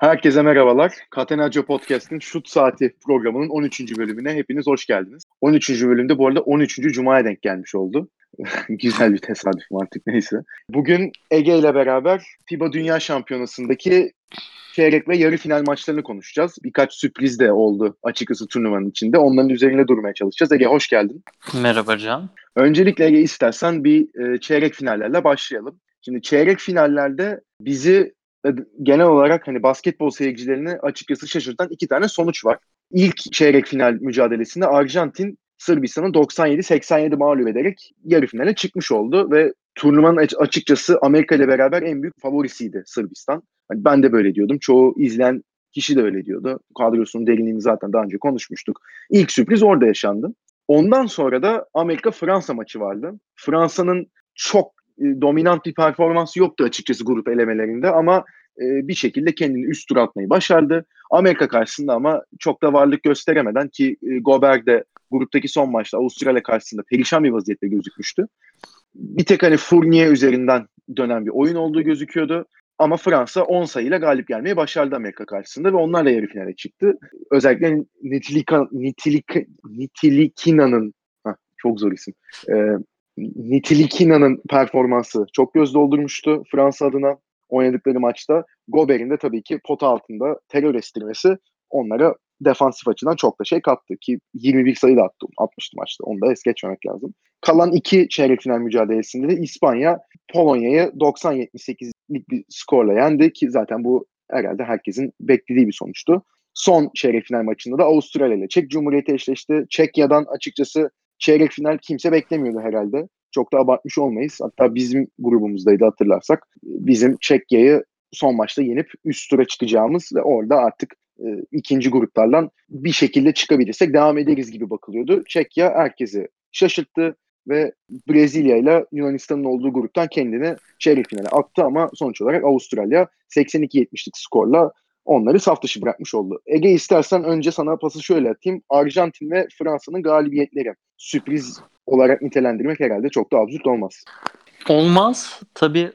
Herkese merhabalar. Katenaca Podcast'in Şut Saati programının 13. bölümüne hepiniz hoş geldiniz. 13. bölümde bu arada 13. Cuma'ya denk gelmiş oldu. Güzel bir tesadüf artık neyse. Bugün Ege ile beraber FIBA Dünya Şampiyonası'ndaki çeyrek ve yarı final maçlarını konuşacağız. Birkaç sürpriz de oldu açıkçası turnuvanın içinde. Onların üzerine durmaya çalışacağız. Ege hoş geldin. Merhaba Can. Öncelikle Ege istersen bir e, çeyrek finallerle başlayalım. Şimdi çeyrek finallerde bizi genel olarak hani basketbol seyircilerini açıkçası şaşırtan iki tane sonuç var. İlk çeyrek final mücadelesinde Arjantin Sırbistan'ı 97-87 mağlup ederek yarı finale çıkmış oldu ve turnuvanın açıkçası Amerika ile beraber en büyük favorisiydi Sırbistan. Hani ben de böyle diyordum. Çoğu izleyen kişi de öyle diyordu. Kadrosunun derinliğini zaten daha önce konuşmuştuk. İlk sürpriz orada yaşandı. Ondan sonra da Amerika-Fransa maçı vardı. Fransa'nın çok e, dominant bir performans yoktu açıkçası grup elemelerinde ama e, bir şekilde kendini üst tur atmayı başardı. Amerika karşısında ama çok da varlık gösteremeden ki e, Gobert de gruptaki son maçta Avustralya karşısında perişan bir vaziyette gözükmüştü. Bir tek hani Fournier üzerinden dönen bir oyun olduğu gözüküyordu. Ama Fransa 10 sayıyla galip gelmeyi başardı Amerika karşısında ve onlar da yarı finale çıktı. Özellikle Nitilika, Nitilika, Nitilikina'nın çok zor isim. Ee, Nitilikina'nın performansı çok göz doldurmuştu Fransa adına oynadıkları maçta. Gober'in de tabii ki pota altında terör estirmesi onlara defansif açıdan çok da şey kattı ki 21 sayı da attı, atmıştı maçta. Onu da es geçmemek lazım. Kalan iki çeyrek final mücadelesinde de İspanya Polonya'yı 90-78'lik bir skorla yendi ki zaten bu herhalde herkesin beklediği bir sonuçtu. Son çeyrek final maçında da Avustralya ile Çek Cumhuriyeti eşleşti. Çekya'dan açıkçası çeyrek final kimse beklemiyordu herhalde. Çok da abartmış olmayız. Hatta bizim grubumuzdaydı hatırlarsak. Bizim Çekya'yı son maçta yenip üst tura çıkacağımız ve orada artık e, ikinci gruplardan bir şekilde çıkabilirsek devam ederiz gibi bakılıyordu. Çekya herkesi şaşırttı ve Brezilya ile Yunanistan'ın olduğu gruptan kendini çeyrek finale attı ama sonuç olarak Avustralya 82-70'lik skorla onları saf dışı bırakmış oldu. Ege istersen önce sana pası şöyle atayım. Arjantin ve Fransa'nın galibiyetleri sürpriz olarak nitelendirmek herhalde çok da absürt olmaz. Olmaz. Tabii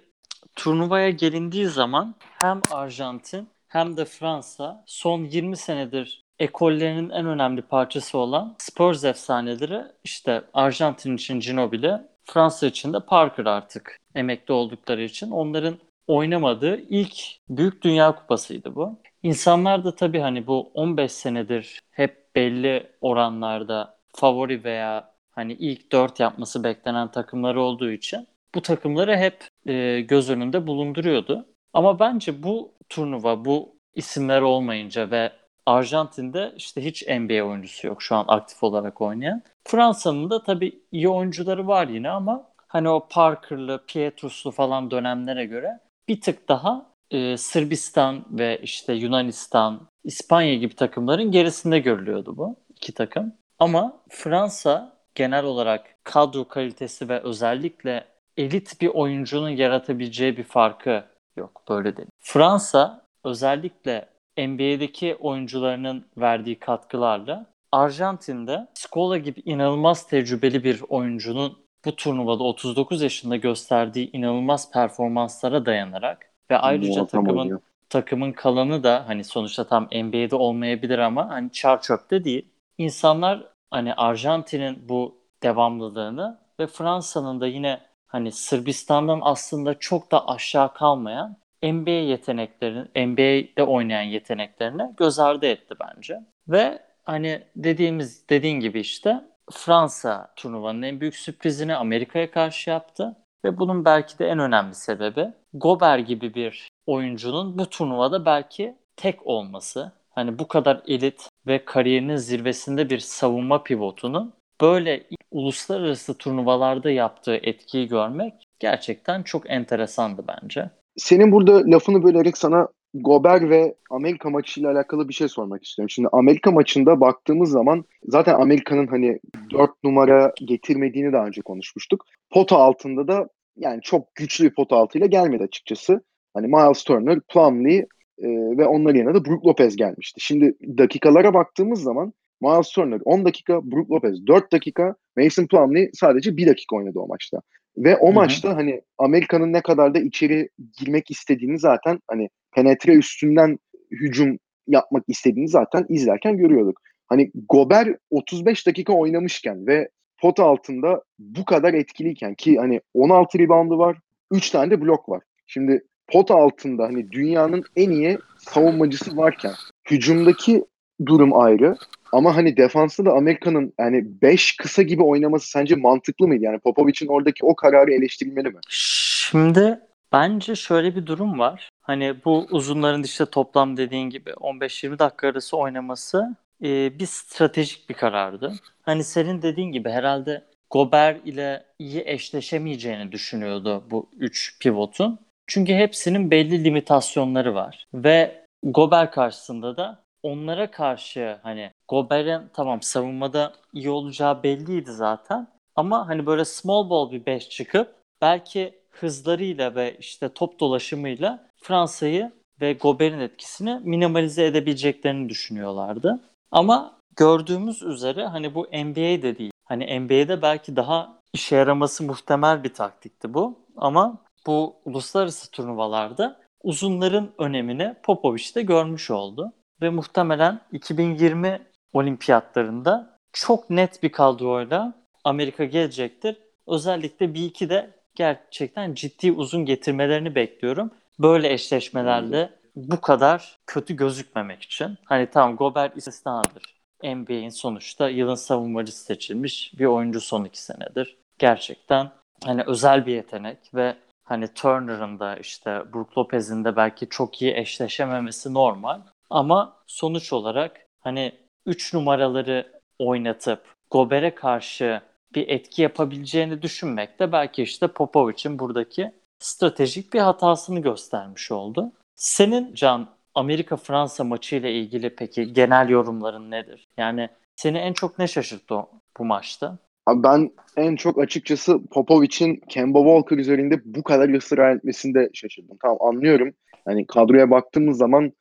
turnuvaya gelindiği zaman hem Arjantin hem de Fransa son 20 senedir ekollerinin en önemli parçası olan Spurs efsaneleri işte Arjantin için Ginobili, Fransa için de Parker artık emekli oldukları için onların oynamadığı ilk büyük dünya kupasıydı bu. İnsanlar da tabii hani bu 15 senedir hep belli oranlarda favori veya hani ilk 4 yapması beklenen takımları olduğu için bu takımları hep e, göz önünde bulunduruyordu. Ama bence bu turnuva bu isimler olmayınca ve Arjantin'de işte hiç NBA oyuncusu yok şu an aktif olarak oynayan. Fransa'nın da tabii iyi oyuncuları var yine ama hani o Parker'lı, Pietrus'lu falan dönemlere göre bir tık daha e, Sırbistan ve işte Yunanistan, İspanya gibi takımların gerisinde görülüyordu bu iki takım. Ama Fransa genel olarak kadro kalitesi ve özellikle elit bir oyuncunun yaratabileceği bir farkı yok böyle değil. Fransa özellikle NBA'deki oyuncularının verdiği katkılarla Arjantin'de Scola gibi inanılmaz tecrübeli bir oyuncunun bu turnuvada 39 yaşında gösterdiği inanılmaz performanslara dayanarak ve ayrıca takımın takımın kalanı da hani sonuçta tam NBA'de olmayabilir ama hani çar çöpte değil. İnsanlar hani Arjantin'in bu devamlılığını ve Fransa'nın da yine hani Sırbistan'dan aslında çok da aşağı kalmayan NBA yeteneklerini, NBA'de oynayan yeteneklerini göz ardı etti bence. Ve hani dediğimiz dediğin gibi işte Fransa turnuvanın en büyük sürprizini Amerika'ya karşı yaptı. Ve bunun belki de en önemli sebebi Gober gibi bir oyuncunun bu turnuvada belki tek olması. Hani bu kadar elit ve kariyerinin zirvesinde bir savunma pivotunun böyle uluslararası turnuvalarda yaptığı etkiyi görmek gerçekten çok enteresandı bence. Senin burada lafını bölerek sana Gober ve Amerika maçıyla alakalı bir şey sormak istiyorum. Şimdi Amerika maçında baktığımız zaman zaten Amerika'nın hani 4 numara getirmediğini daha önce konuşmuştuk. Pota altında da yani çok güçlü bir pota altıyla gelmedi açıkçası. Hani Miles Turner, Plumlee e, ve onların yanında da Brook Lopez gelmişti. Şimdi dakikalara baktığımız zaman Miles Turner 10 dakika, Brook Lopez 4 dakika, Mason Plumlee sadece 1 dakika oynadı o maçta. Ve o Hı-hı. maçta hani Amerika'nın ne kadar da içeri girmek istediğini zaten hani penetre üstünden hücum yapmak istediğini zaten izlerken görüyorduk. Hani Gober 35 dakika oynamışken ve pot altında bu kadar etkiliyken ki hani 16 reboundu var, 3 tane de blok var. Şimdi pot altında hani dünyanın en iyi savunmacısı varken hücumdaki durum ayrı. Ama hani defansta da Amerika'nın yani 5 kısa gibi oynaması sence mantıklı mıydı? Yani Popovic'in oradaki o kararı eleştirilmeli mi? Şimdi bence şöyle bir durum var. Hani bu uzunların işte toplam dediğin gibi 15-20 dakika arası oynaması e, bir stratejik bir karardı. Hani senin dediğin gibi herhalde Gober ile iyi eşleşemeyeceğini düşünüyordu bu 3 pivotun. Çünkü hepsinin belli limitasyonları var. Ve Gober karşısında da onlara karşı hani Gober'in tamam savunmada iyi olacağı belliydi zaten. Ama hani böyle small ball bir 5 çıkıp belki hızlarıyla ve işte top dolaşımıyla Fransa'yı ve Gober'in etkisini minimalize edebileceklerini düşünüyorlardı. Ama gördüğümüz üzere hani bu NBA'de değil. Hani NBA'de belki daha işe yaraması muhtemel bir taktikti bu. Ama bu uluslararası turnuvalarda uzunların önemini Popovic de görmüş oldu. Ve muhtemelen 2020 olimpiyatlarında çok net bir kadroyla Amerika gelecektir. Özellikle bir iki de gerçekten ciddi uzun getirmelerini bekliyorum. Böyle eşleşmelerde bu kadar kötü gözükmemek için. Hani tamam Gobert istisnadır. NBA'in sonuçta yılın savunmacısı seçilmiş bir oyuncu son iki senedir. Gerçekten hani özel bir yetenek ve hani Turner'ın da işte Brook Lopez'in de belki çok iyi eşleşememesi normal. Ama sonuç olarak hani 3 numaraları oynatıp Gober'e karşı bir etki yapabileceğini düşünmek de belki işte Popovic'in buradaki stratejik bir hatasını göstermiş oldu. Senin Can Amerika-Fransa maçı ile ilgili peki genel yorumların nedir? Yani seni en çok ne şaşırttı bu maçta? Abi ben en çok açıkçası Popovic'in Kemba Walker üzerinde bu kadar ısrar etmesinde şaşırdım. Tamam anlıyorum. Hani kadroya baktığımız zaman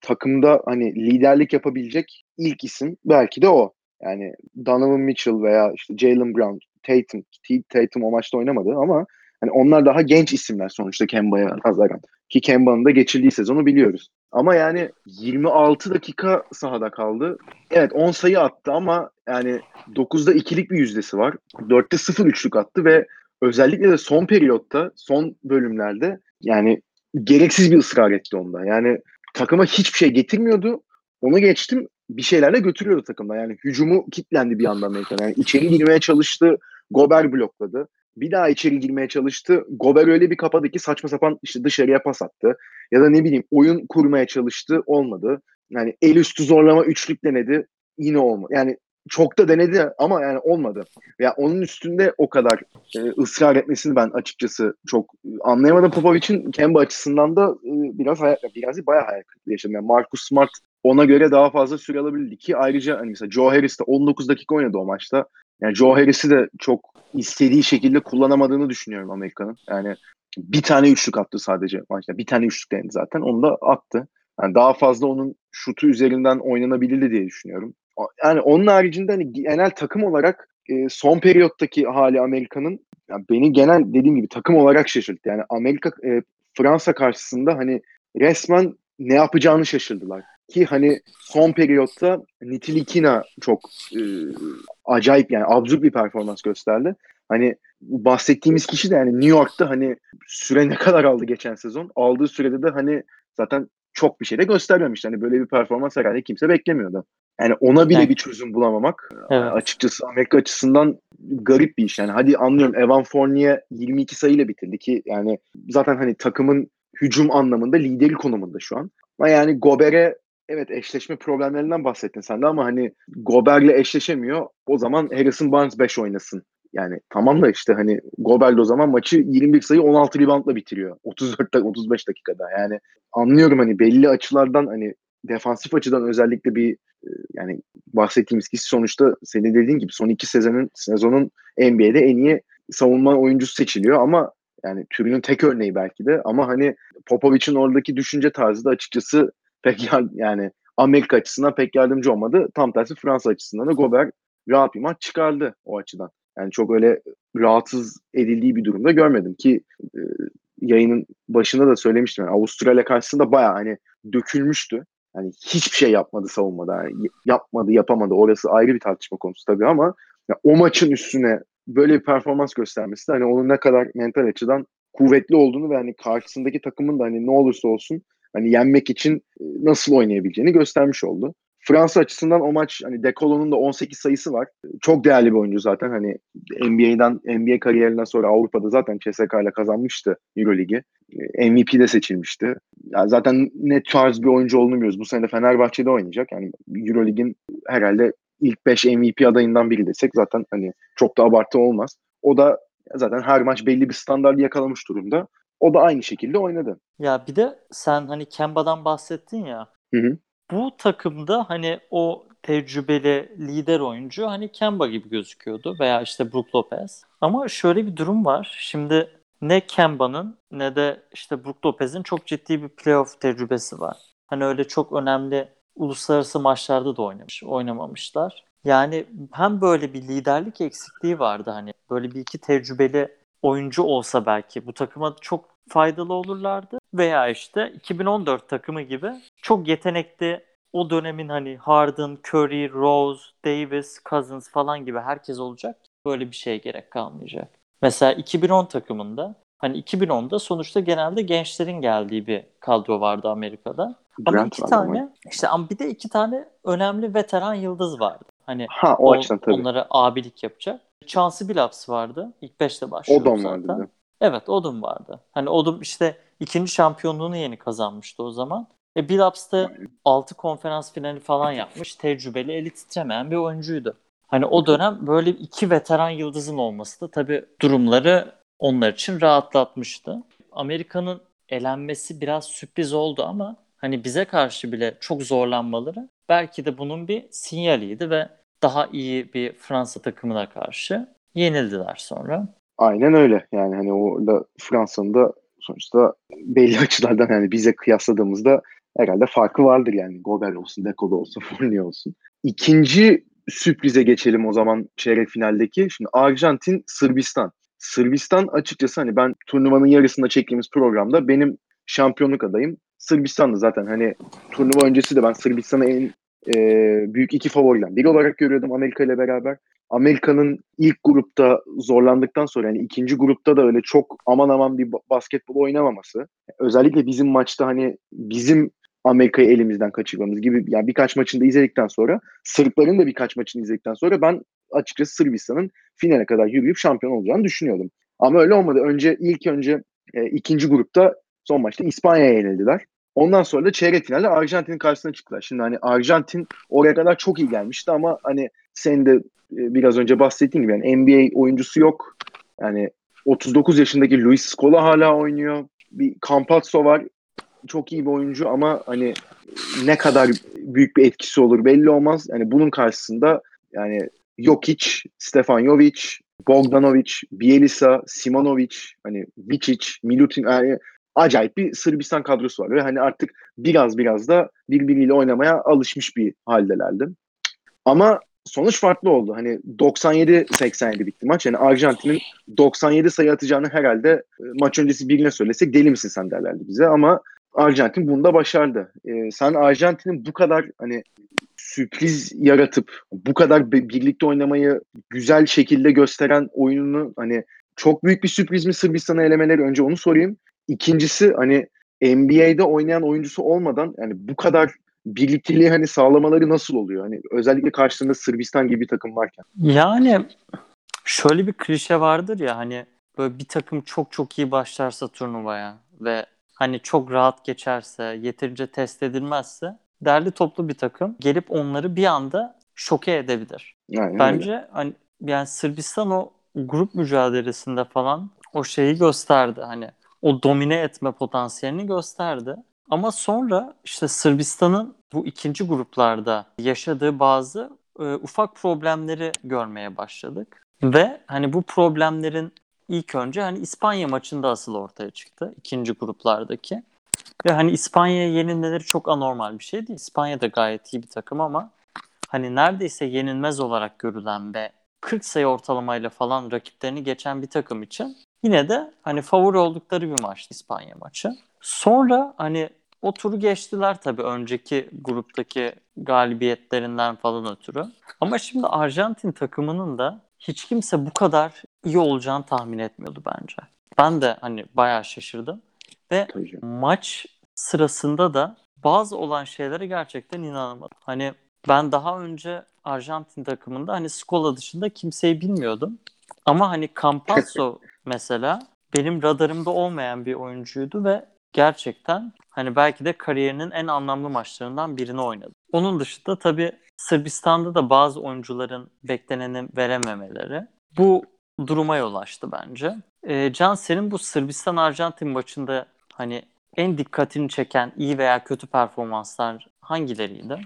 takımda hani liderlik yapabilecek ilk isim belki de o. Yani Donovan Mitchell veya işte Jalen Brown, Tatum, Tatum o maçta oynamadı ama hani onlar daha genç isimler sonuçta Kemba'ya nazaran. Ki Kemba'nın da geçirdiği sezonu biliyoruz. Ama yani 26 dakika sahada kaldı. Evet 10 sayı attı ama yani 9'da ikilik bir yüzdesi var. 4'te 0 üçlük attı ve özellikle de son periyotta, son bölümlerde yani gereksiz bir ısrar etti onda. Yani takıma hiçbir şey getirmiyordu. Onu geçtim bir şeylerle götürüyordu takımda. Yani hücumu kitlendi bir anda Amerika. Yani içeri girmeye çalıştı. Gober blokladı. Bir daha içeri girmeye çalıştı. Gober öyle bir kapadı ki saçma sapan işte dışarıya pas attı. Ya da ne bileyim oyun kurmaya çalıştı. Olmadı. Yani el üstü zorlama üçlük denedi. Yine olmadı. Yani çok da denedi ama yani olmadı. Ya onun üstünde o kadar e, ısrar etmesini ben açıkçası çok anlayamadım. Popovic'in Kemba açısından da e, biraz hayal, biraz bayağı hayal kırıklığı yaşadım. Yani Marcus Smart ona göre daha fazla süre alabildi ki ayrıca hani mesela Joe Harris de 19 dakika oynadı o maçta. Yani Joe Harris'i de çok istediği şekilde kullanamadığını düşünüyorum Amerika'nın. Yani bir tane üçlük attı sadece maçta. Bir tane üçlük denedi zaten. Onu da attı. Yani daha fazla onun şutu üzerinden oynanabilirdi diye düşünüyorum. Yani onun haricinde hani genel takım olarak e, son periyottaki hali Amerika'nın yani beni genel dediğim gibi takım olarak şaşırttı. Yani Amerika e, Fransa karşısında hani resmen ne yapacağını şaşırdılar. Ki hani son periyotta Nitilikina çok e, acayip yani absürt bir performans gösterdi. Hani bahsettiğimiz kişi de yani New York'ta hani süre ne kadar aldı geçen sezon? Aldığı sürede de hani zaten çok bir şey de göstermemişti. Hani böyle bir performans herhalde kimse beklemiyordu. Yani ona bile evet. bir çözüm bulamamak evet. açıkçası Amerika açısından garip bir iş. Yani hadi anlıyorum Evan Fournier 22 sayıyla bitirdi ki yani zaten hani takımın hücum anlamında lideri konumunda şu an. Ama yani Gober'e evet eşleşme problemlerinden bahsettin sen de ama hani Gober'le eşleşemiyor. O zaman Harrison Barnes 5 oynasın. Yani tamam da işte hani Gobert o zaman maçı 21 sayı 16 reboundla bitiriyor. 34 35 dakikada. Yani anlıyorum hani belli açılardan hani defansif açıdan özellikle bir e, yani bahsettiğimiz kişi sonuçta senin dediğin gibi son iki sezonun sezonun NBA'de en iyi savunma oyuncusu seçiliyor ama yani türünün tek örneği belki de ama hani Popovic'in oradaki düşünce tarzı da açıkçası pek yani Amerika açısından pek yardımcı olmadı. Tam tersi Fransa açısından da Gobert rahat bir maç çıkardı o açıdan. Yani çok öyle rahatsız edildiği bir durumda görmedim ki e, yayının başında da söylemiştim. Yani Avustralya karşısında bayağı hani dökülmüştü. Hani hiçbir şey yapmadı savunmada. Yani yapmadı, yapamadı. Orası ayrı bir tartışma konusu tabii ama ya o maçın üstüne böyle bir performans göstermesi de hani onun ne kadar mental açıdan kuvvetli olduğunu ve hani karşısındaki takımın da hani ne olursa olsun hani yenmek için e, nasıl oynayabileceğini göstermiş oldu. Fransa açısından o maç hani Dekolo'nun da 18 sayısı var. Çok değerli bir oyuncu zaten. Hani NBA'den NBA kariyerinden sonra Avrupa'da zaten CSKA ile kazanmıştı EuroLeague'i. E, MVP de seçilmişti. Yani zaten ne tarz bir oyuncu olduğunu biliyoruz. Bu sene de Fenerbahçe'de oynayacak. Yani EuroLeague'in herhalde ilk 5 MVP adayından biri desek zaten hani çok da abartı olmaz. O da zaten her maç belli bir standart yakalamış durumda. O da aynı şekilde oynadı. Ya bir de sen hani Kemba'dan bahsettin ya. Hı hı. Bu takımda hani o tecrübeli lider oyuncu hani Kemba gibi gözüküyordu veya işte Brook Lopez. Ama şöyle bir durum var. Şimdi ne Kemba'nın ne de işte Brook Lopez'in çok ciddi bir playoff tecrübesi var. Hani öyle çok önemli uluslararası maçlarda da oynamış, oynamamışlar. Yani hem böyle bir liderlik eksikliği vardı hani böyle bir iki tecrübeli oyuncu olsa belki bu takıma çok faydalı olurlardı. Veya işte 2014 takımı gibi çok yetenekli o dönemin hani Harden, Curry, Rose, Davis, Cousins falan gibi herkes olacak. Böyle bir şeye gerek kalmayacak. Mesela 2010 takımında hani 2010'da sonuçta genelde gençlerin geldiği bir kadro vardı Amerika'da. Ama Grant iki tane ama. işte ama bir de iki tane önemli veteran yıldız vardı. Hani Ha o, o- açıdan tabii. onlara abilik yapacak. Chauncey Billups vardı. İlk 5'te başlıyordu Odom zaten. vardı. Evet Odom vardı. Hani Odom işte ikinci şampiyonluğunu yeni kazanmıştı o zaman. E Billups da 6 konferans finali falan yapmış. Tecrübeli, eli titremeyen bir oyuncuydu. Hani o dönem böyle iki veteran yıldızın olması da tabii durumları onlar için rahatlatmıştı. Amerika'nın elenmesi biraz sürpriz oldu ama hani bize karşı bile çok zorlanmaları belki de bunun bir sinyaliydi ve daha iyi bir Fransa takımına karşı yenildiler sonra. Aynen öyle. Yani hani orada Fransa'nın da sonuçta belli açılardan yani bize kıyasladığımızda herhalde farkı vardır yani. Gobert olsun, Dekolo olsun, Fournier olsun. İkinci sürprize geçelim o zaman çeyrek finaldeki. Şimdi Arjantin, Sırbistan. Sırbistan açıkçası hani ben turnuvanın yarısında çektiğimiz programda benim şampiyonluk adayım Sırbistan'dı zaten. Hani turnuva öncesi de ben Sırbistan'ı en e, büyük iki favoriden biri olarak görüyordum Amerika ile beraber. Amerika'nın ilk grupta zorlandıktan sonra yani ikinci grupta da öyle çok aman aman bir ba- basketbol oynamaması. Özellikle bizim maçta hani bizim Amerika'yı elimizden kaçırmamız gibi yani birkaç maçını da izledikten sonra Sırpların da birkaç maçını izledikten sonra ben açıkçası Sırbistan'ın finale kadar yürüyüp şampiyon olacağını düşünüyordum. Ama öyle olmadı. Önce ilk önce e, ikinci grupta son maçta İspanya'ya yenildiler. Ondan sonra da çeyrek finalde Arjantin'in karşısına çıktılar. Şimdi hani Arjantin oraya kadar çok iyi gelmişti ama hani senin de e, biraz önce bahsettiğin gibi yani NBA oyuncusu yok. Yani 39 yaşındaki Luis Scola hala oynuyor. Bir Campazzo var. Çok iyi bir oyuncu ama hani ne kadar büyük bir etkisi olur belli olmaz. Yani bunun karşısında yani Jokic, Stefan Jovic, Bogdanovic, Bielisa, Simonovic, hani Vicic, Milutin yani acayip bir Sırbistan kadrosu var ve hani artık biraz biraz da birbiriyle oynamaya alışmış bir haldelerdi. Ama sonuç farklı oldu. Hani 97-87 bitti maç. Yani Arjantin'in 97 sayı atacağını herhalde e, maç öncesi birine söylesek deli misin sen derlerdi bize ama Arjantin bunda başardı. Ee, sen Arjantin'in bu kadar hani sürpriz yaratıp bu kadar bi- birlikte oynamayı güzel şekilde gösteren oyununu hani çok büyük bir sürpriz mi Sırbistan'ı elemeleri önce onu sorayım. İkincisi hani NBA'de oynayan oyuncusu olmadan yani bu kadar birlikteliği hani sağlamaları nasıl oluyor? Hani özellikle karşısında Sırbistan gibi bir takım varken. Yani şöyle bir klişe vardır ya hani böyle bir takım çok çok iyi başlarsa turnuvaya ve hani çok rahat geçerse, yeterince test edilmezse derli toplu bir takım gelip onları bir anda şoke edebilir. Öyle. Bence hani yani Sırbistan o grup mücadelesinde falan o şeyi gösterdi. Hani o domine etme potansiyelini gösterdi. Ama sonra işte Sırbistan'ın bu ikinci gruplarda yaşadığı bazı e, ufak problemleri görmeye başladık. Ve hani bu problemlerin ilk önce hani İspanya maçında asıl ortaya çıktı. ikinci gruplardaki. Ve hani İspanya'ya yenilmeleri çok anormal bir şey değil. İspanya da gayet iyi bir takım ama hani neredeyse yenilmez olarak görülen ve 40 sayı ortalamayla falan rakiplerini geçen bir takım için yine de hani favori oldukları bir maçtı İspanya maçı. Sonra hani o turu geçtiler tabii önceki gruptaki galibiyetlerinden falan ötürü. Ama şimdi Arjantin takımının da hiç kimse bu kadar iyi olacağını tahmin etmiyordu bence. Ben de hani bayağı şaşırdım. Ve maç sırasında da bazı olan şeylere gerçekten inanamadım. Hani ben daha önce Arjantin takımında hani Scola dışında kimseyi bilmiyordum. Ama hani Campazzo mesela benim radarımda olmayan bir oyuncuydu ve gerçekten hani belki de kariyerinin en anlamlı maçlarından birini oynadı. Onun dışında tabii Sırbistan'da da bazı oyuncuların bekleneni verememeleri bu duruma yol açtı bence. E, Can senin bu Sırbistan-Arjantin maçında hani en dikkatini çeken iyi veya kötü performanslar hangileriydi?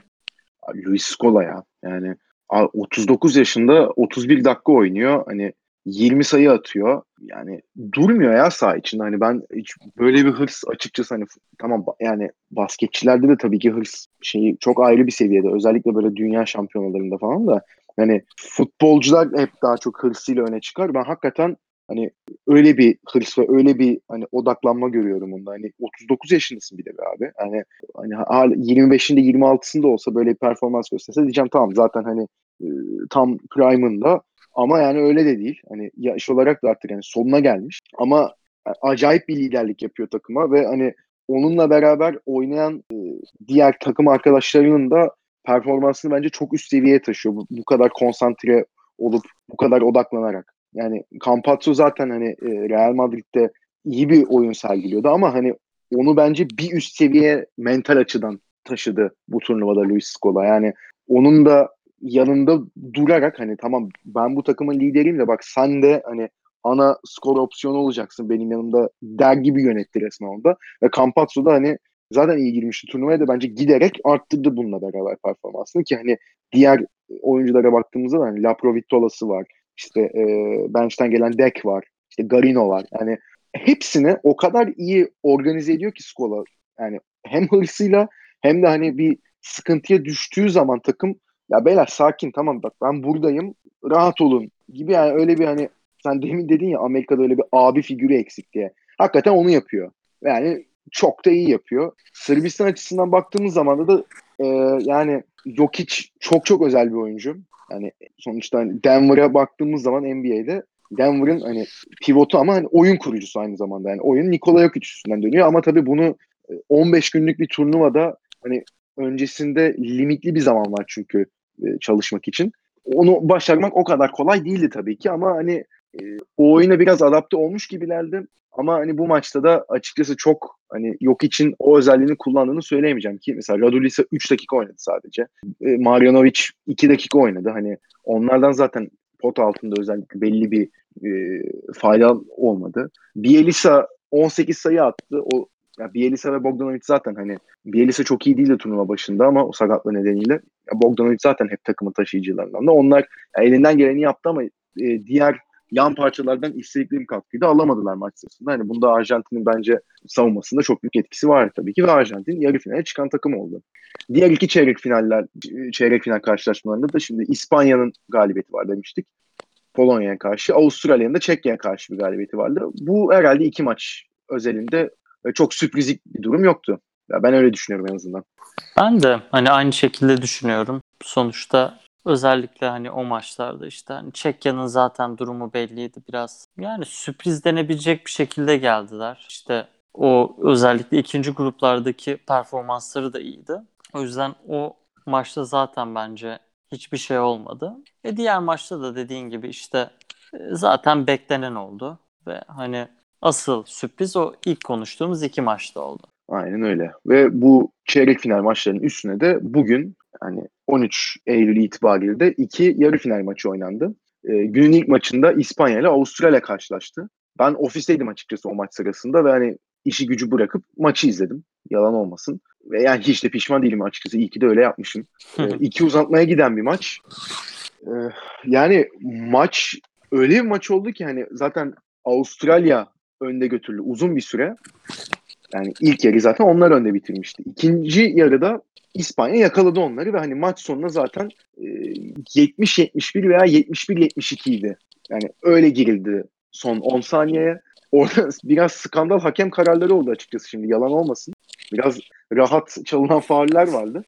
Luis Scola ya. Yani 39 yaşında 31 dakika oynuyor. Hani 20 sayı atıyor. Yani durmuyor ya saha içinde. Hani ben hiç böyle bir hırs açıkçası hani tamam yani basketçilerde de tabii ki hırs şeyi çok ayrı bir seviyede. Özellikle böyle dünya şampiyonalarında falan da yani futbolcular hep daha çok hırsıyla öne çıkar. Ben hakikaten hani öyle bir hırs ve öyle bir hani odaklanma görüyorum onda. Hani 39 yaşındasın bir de be abi. Hani hani 25'inde 26'sında olsa böyle bir performans gösterse diyeceğim tamam zaten hani tam prime'ında ama yani öyle de değil. Hani yaş olarak da artık yani sonuna gelmiş. Ama acayip bir liderlik yapıyor takıma ve hani onunla beraber oynayan e, diğer takım arkadaşlarının da performansını bence çok üst seviyeye taşıyor. Bu, bu kadar konsantre olup bu kadar odaklanarak. Yani Campazzo zaten hani e, Real Madrid'de iyi bir oyun sergiliyordu ama hani onu bence bir üst seviye mental açıdan taşıdı bu turnuvada Luis Scola. Yani onun da yanında durarak hani tamam ben bu takımın lideriyim de bak sen de hani ana skor opsiyonu olacaksın benim yanımda der gibi yönetti resmen onda. Ve Campazzo da hani zaten iyi girmişti turnuvaya da bence giderek arttırdı bununla beraber performansını ki hani diğer oyunculara baktığımızda da hani Laprovitola'sı var. işte e, bench'ten gelen Dek var. işte Garino var. Yani hepsini o kadar iyi organize ediyor ki Skola. Yani hem hırsıyla hem de hani bir sıkıntıya düştüğü zaman takım ya beyler sakin tamam bak ben buradayım rahat olun gibi yani öyle bir hani sen demin dedin ya Amerika'da öyle bir abi figürü eksik diye. Hakikaten onu yapıyor. Yani çok da iyi yapıyor. Sırbistan açısından baktığımız zaman da e, yani Jokic çok çok özel bir oyuncu. Yani sonuçta hani Denver'a baktığımız zaman NBA'de Denver'ın hani pivotu ama hani oyun kurucusu aynı zamanda. Yani oyun Nikola Jokic üstünden dönüyor ama tabii bunu 15 günlük bir turnuvada hani öncesinde limitli bir zaman var çünkü e, çalışmak için. Onu başarmak o kadar kolay değildi tabii ki ama hani e, o oyuna biraz adapte olmuş gibilerdi. Ama hani bu maçta da açıkçası çok hani yok için o özelliğini kullandığını söyleyemeyeceğim ki mesela Radulisa 3 dakika oynadı sadece. E, Marjanovic 2 dakika oynadı. Hani onlardan zaten pot altında özellikle belli bir e, fayda olmadı. Bielisa 18 sayı attı. O ya Bielisa ve Bogdanovic zaten hani Bielisa çok iyi değildi turnuva başında ama o sakatlığı nedeniyle ya Bogdanovic zaten hep takımın taşıyıcılarından da. Onlar ya elinden geleni yaptı ama e, diğer yan parçalardan istedikleri katkıyı da alamadılar maç sırasında. Hani bunda Arjantin'in bence savunmasında çok büyük etkisi var tabii ki ve Arjantin yarı finale çıkan takım oldu. Diğer iki çeyrek finaller, çeyrek final karşılaşmalarında da şimdi İspanya'nın galibiyeti var demiştik. Polonya'ya karşı, Avustralya'nın da Çekya'ya karşı bir galibiyeti vardı. Bu herhalde iki maç özelinde çok sürprizlik bir durum yoktu. Ya ben öyle düşünüyorum en azından. Ben de hani aynı şekilde düşünüyorum. Sonuçta özellikle hani o maçlarda işte hani Çekya'nın zaten durumu belliydi biraz. Yani sürpriz denebilecek bir şekilde geldiler. İşte o özellikle ikinci gruplardaki performansları da iyiydi. O yüzden o maçta zaten bence hiçbir şey olmadı. E diğer maçta da dediğin gibi işte e, zaten beklenen oldu ve hani asıl sürpriz o ilk konuştuğumuz iki maçta oldu. Aynen öyle. Ve bu çeyrek final maçlarının üstüne de bugün yani 13 Eylül itibariyle de iki yarı final maçı oynandı. Ee, günün ilk maçında İspanya ile Avustralya karşılaştı. Ben ofisteydim açıkçası o maç sırasında ve hani işi gücü bırakıp maçı izledim. Yalan olmasın. Ve yani hiç de pişman değilim açıkçası. İyi ki de öyle yapmışım. Ee, iki uzatmaya giden bir maç. Ee, yani maç öyle bir maç oldu ki hani zaten Avustralya önde götürüldü uzun bir süre. Yani ilk yarı zaten onlar önde bitirmişti. İkinci yarıda İspanya yakaladı onları ve hani maç sonunda zaten e, 70-71 veya 71-72 idi. Yani öyle girildi son 10 saniyeye orada biraz skandal hakem kararları oldu açıkçası şimdi yalan olmasın. Biraz rahat çalınan fauller vardı.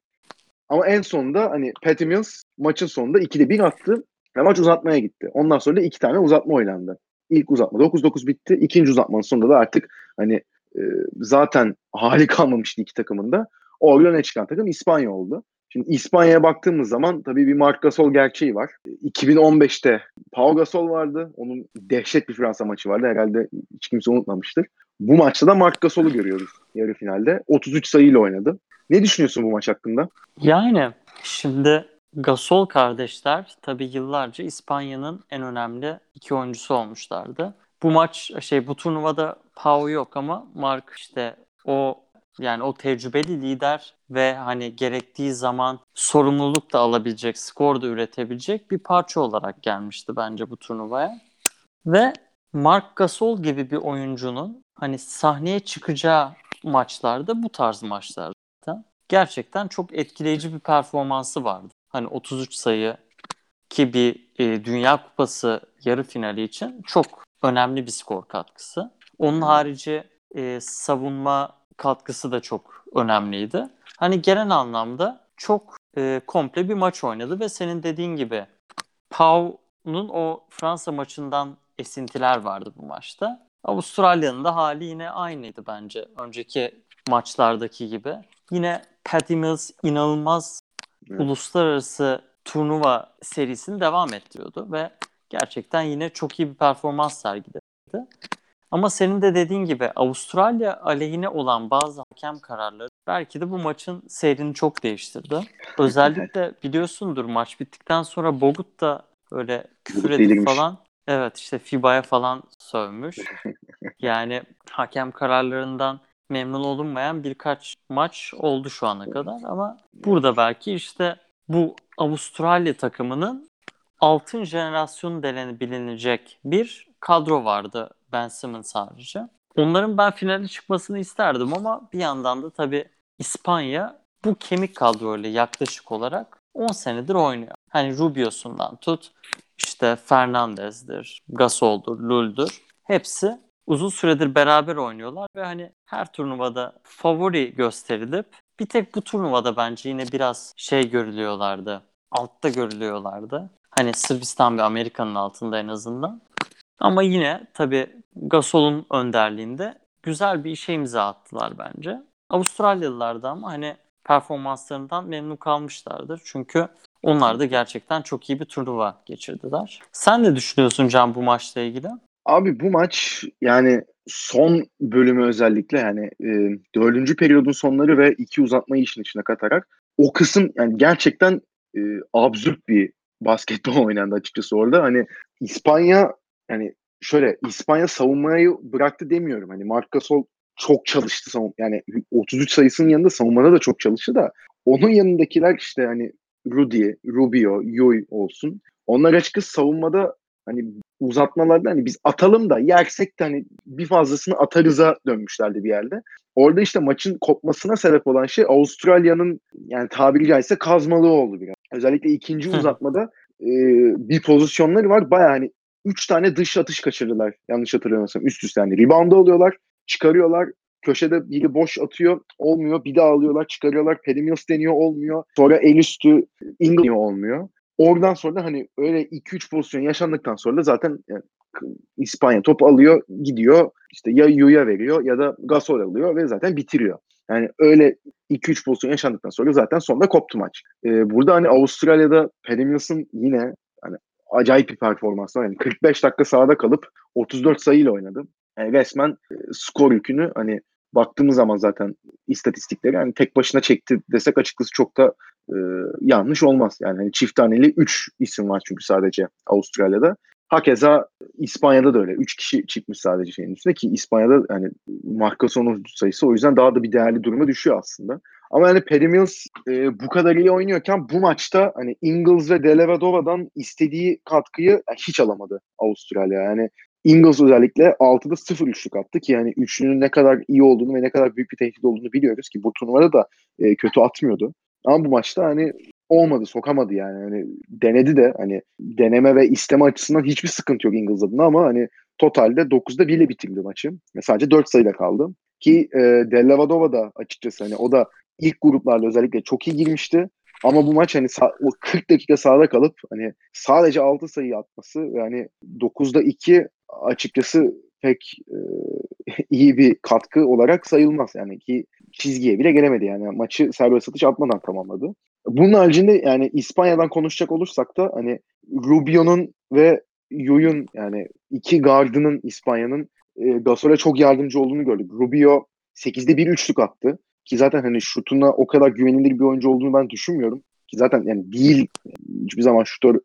Ama en sonunda hani Patty Mills maçın sonunda 2'de 1 attı ve maç uzatmaya gitti. Ondan sonra da iki tane uzatma oynandı. İlk uzatma 9-9 bitti. İkinci uzatmanın sonunda da artık hani e, zaten hali kalmamıştı iki takımında. O öne çıkan takım İspanya oldu. Şimdi İspanya'ya baktığımız zaman tabii bir Marc Gasol gerçeği var. 2015'te Pau Gasol vardı. Onun dehşet bir Fransa maçı vardı. Herhalde hiç kimse unutmamıştır. Bu maçta da Marc Gasol'u görüyoruz yarı finalde. 33 sayıyla oynadı. Ne düşünüyorsun bu maç hakkında? Yani şimdi Gasol kardeşler tabii yıllarca İspanya'nın en önemli iki oyuncusu olmuşlardı. Bu maç şey bu turnuvada Pau yok ama Mark işte o yani o tecrübeli lider ve hani gerektiği zaman sorumluluk da alabilecek, skor da üretebilecek bir parça olarak gelmişti bence bu turnuvaya. Ve Mark Gasol gibi bir oyuncunun hani sahneye çıkacağı maçlarda bu tarz maçlarda gerçekten çok etkileyici bir performansı vardı. Hani 33 sayı ki bir e, Dünya Kupası yarı finali için çok önemli bir skor katkısı. Onun harici e, savunma katkısı da çok önemliydi. Hani genel anlamda çok e, komple bir maç oynadı ve senin dediğin gibi Pau'nun o Fransa maçından esintiler vardı bu maçta. Avustralya'nın da hali yine aynıydı bence önceki maçlardaki gibi. Yine Patty Mills inanılmaz evet. uluslararası turnuva serisini devam ettiriyordu ve gerçekten yine çok iyi bir performans sergiledi. Ama senin de dediğin gibi Avustralya aleyhine olan bazı hakem kararları belki de bu maçın seyrini çok değiştirdi. Özellikle biliyorsundur maç bittikten sonra Bogut da öyle küfür edip falan evet işte FIBA'ya falan sövmüş. Yani hakem kararlarından memnun olunmayan birkaç maç oldu şu ana kadar ama burada belki işte bu Avustralya takımının altın jenerasyon denen bilinecek bir kadro vardı Ben Simmons harici. Onların ben finale çıkmasını isterdim ama bir yandan da tabii İspanya bu kemik kadroyla yaklaşık olarak 10 senedir oynuyor. Hani Rubio'sundan tut işte Fernandez'dir, Gasol'dur, Lul'dur. Hepsi uzun süredir beraber oynuyorlar ve hani her turnuvada favori gösterilip bir tek bu turnuvada bence yine biraz şey görülüyorlardı. Altta görülüyorlardı. Hani Sırbistan ve Amerika'nın altında en azından. Ama yine tabii Gasol'un önderliğinde güzel bir işe imza attılar bence. Avustralyalılar da ama hani performanslarından memnun kalmışlardır. Çünkü onlar da gerçekten çok iyi bir turnuva geçirdiler. Sen ne düşünüyorsun Can bu maçla ilgili? Abi bu maç yani son bölümü özellikle yani e, dördüncü periyodun sonları ve iki uzatmayı işin içine katarak o kısım yani gerçekten e, absürt bir basketbol oynandı açıkçası orada. Hani İspanya yani şöyle İspanya savunmayı bıraktı demiyorum. Hani Marc Gasol çok çalıştı savun yani 33 sayısının yanında savunmada da çok çalıştı da onun yanındakiler işte hani Rudy, Rubio, Yui olsun. Onlar açıkçası savunmada hani uzatmalarda hani biz atalım da yersek de hani bir fazlasını atarıza dönmüşlerdi bir yerde. Orada işte maçın kopmasına sebep olan şey Avustralya'nın yani tabiri caizse kazmalığı oldu biraz. Özellikle ikinci uzatmada e, bir pozisyonları var. Baya hani üç tane dış atış kaçırdılar. Yanlış hatırlamıyorsam üst üste yani. Rebound alıyorlar, çıkarıyorlar. Köşede biri boş atıyor, olmuyor. Bir daha alıyorlar, çıkarıyorlar. Pedimils deniyor, olmuyor. Sonra el üstü Ingle olmuyor. Oradan sonra hani öyle 2-3 pozisyon yaşandıktan sonra zaten yani, İspanya top alıyor, gidiyor. İşte ya Yu'ya veriyor ya da Gasol alıyor ve zaten bitiriyor. Yani öyle 2-3 pozisyon yaşandıktan sonra zaten sonunda koptu maç. Ee, burada hani Avustralya'da Pedimils'ın yine hani acayip bir performans var. Yani 45 dakika sahada kalıp 34 sayıyla oynadı. Yani resmen e, skor yükünü hani baktığımız zaman zaten istatistikleri yani tek başına çekti desek açıkçası çok da e, yanlış olmaz. Yani hani çift taneli 3 isim var çünkü sadece Avustralya'da. Hakeza İspanya'da da öyle. 3 kişi çıkmış sadece şeyin üstünde ki İspanya'da yani markasyon sayısı o yüzden daha da bir değerli duruma düşüyor aslında. Ama yani Perry Mills e, bu kadar iyi oynuyorken bu maçta hani Ingles ve Delavadova'dan istediği katkıyı hiç alamadı Avustralya. Yani Ingles özellikle 6'da 0 üçlük attı ki yani üçlünün ne kadar iyi olduğunu ve ne kadar büyük bir tehdit olduğunu biliyoruz ki bu turnuvada da e, kötü atmıyordu. Ama bu maçta hani olmadı, sokamadı yani. Hani denedi de hani deneme ve isteme açısından hiçbir sıkıntı yok Ingles adına ama hani totalde 9'da 1 ile bitirdi maçı. Sadece 4 sayıda kaldı. Ki e, Dellavadova da açıkçası hani o da ilk gruplarda özellikle çok iyi girmişti. Ama bu maç hani o 40 dakika sahada kalıp hani sadece 6 sayı atması yani 9'da 2 açıkçası pek e, iyi bir katkı olarak sayılmaz. Yani ki çizgiye bile gelemedi yani maçı serbest atış atmadan tamamladı. Bunun haricinde yani İspanya'dan konuşacak olursak da hani Rubio'nun ve Yuyun yani iki gardının İspanya'nın e, Gasol'e çok yardımcı olduğunu gördük. Rubio 8'de bir üçlük attı. Ki zaten hani şutuna o kadar güvenilir bir oyuncu olduğunu ben düşünmüyorum. Ki zaten yani değil hiçbir zaman şutör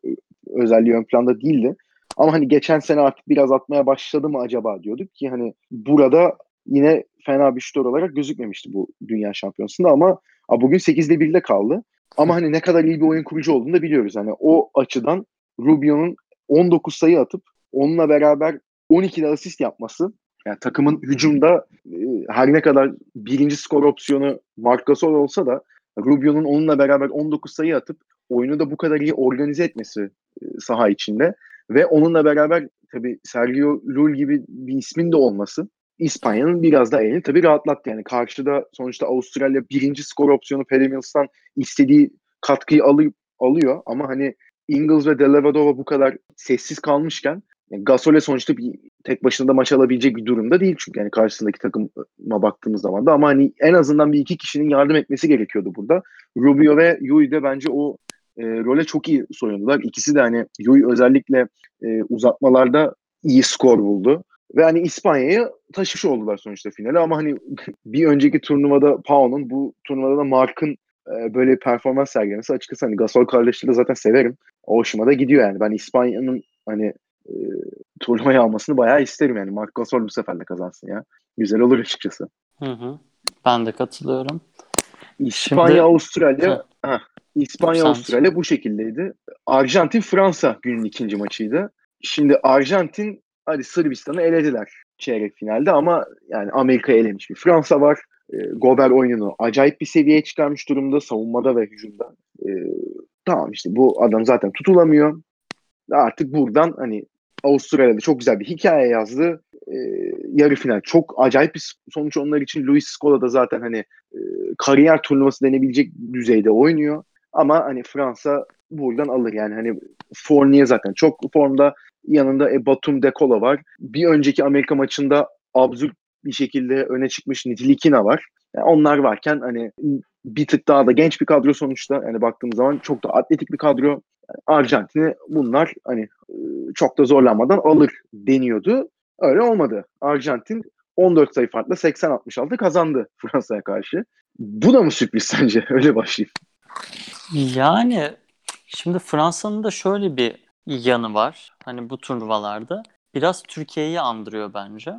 özelliği ön planda değildi. Ama hani geçen sene artık biraz atmaya başladı mı acaba diyorduk ki hani burada yine fena bir şutör olarak gözükmemişti bu dünya şampiyonasında ama bugün 8'de 1'de kaldı. Ama hani ne kadar iyi bir oyun kurucu olduğunu da biliyoruz. Hani o açıdan Rubio'nun 19 sayı atıp onunla beraber 12'de asist yapması yani takımın hücumda e, her ne kadar birinci skor opsiyonu Marc Gasol olsa da Rubio'nun onunla beraber 19 sayı atıp oyunu da bu kadar iyi organize etmesi e, saha içinde ve onunla beraber tabii Sergio Lul gibi bir ismin de olması İspanya'nın biraz da elini tabii rahatlattı. Yani karşıda sonuçta Avustralya birinci skor opsiyonu Perry istediği katkıyı alıp alıyor ama hani Ingles ve Delavadova bu kadar sessiz kalmışken yani Gasol'e sonuçta bir tek başına da maç alabilecek bir durumda değil çünkü yani karşısındaki takıma baktığımız zaman da ama hani en azından bir iki kişinin yardım etmesi gerekiyordu burada. Rubio ve Yui de bence o e, role çok iyi soyundular. İkisi de hani Yui özellikle e, uzatmalarda iyi skor buldu. Ve hani İspanya'yı taşımış oldular sonuçta finale ama hani bir önceki turnuvada Pau'nun bu turnuvada da Mark'ın e, böyle bir performans sergilemesi açıkçası hani Gasol kardeşleri zaten severim. O hoşuma da gidiyor yani. Ben İspanya'nın hani e, turnuvayı almasını bayağı isterim yani. Mark Gasol bu sefer de kazansın ya. Güzel olur açıkçası. Hı hı. Ben de katılıyorum. İspanya, Şimdi, Avustralya heh, İspanya, Avustralya bu şekildeydi. Arjantin, Fransa günün ikinci maçıydı. Şimdi Arjantin hadi Sırbistan'ı elediler çeyrek finalde ama yani Amerika elemiş bir Fransa var. E, Gober oyununu acayip bir seviyeye çıkarmış durumda savunmada ve hücumda. E, tamam işte bu adam zaten tutulamıyor. Artık buradan hani Avustralya'da çok güzel bir hikaye yazdı. E, yarı final çok acayip bir sonuç onlar için. Luis Scola da zaten hani e, kariyer turnuvası denebilecek düzeyde oynuyor. Ama hani Fransa buradan alır yani hani Fournier zaten çok formda yanında e, Batum Dekola var. Bir önceki Amerika maçında absürt bir şekilde öne çıkmış Nitilikina var. Yani onlar varken hani bir tık daha da genç bir kadro sonuçta. Yani baktığımız zaman çok da atletik bir kadro. Yani Arjantin'i bunlar hani e, çok da zorlanmadan alır deniyordu. Öyle olmadı. Arjantin 14 sayı farkla 80-66 kazandı Fransa'ya karşı. Bu da mı sürpriz sence? Öyle başlayayım. Yani şimdi Fransa'nın da şöyle bir yanı var. Hani bu turnuvalarda biraz Türkiye'yi andırıyor bence.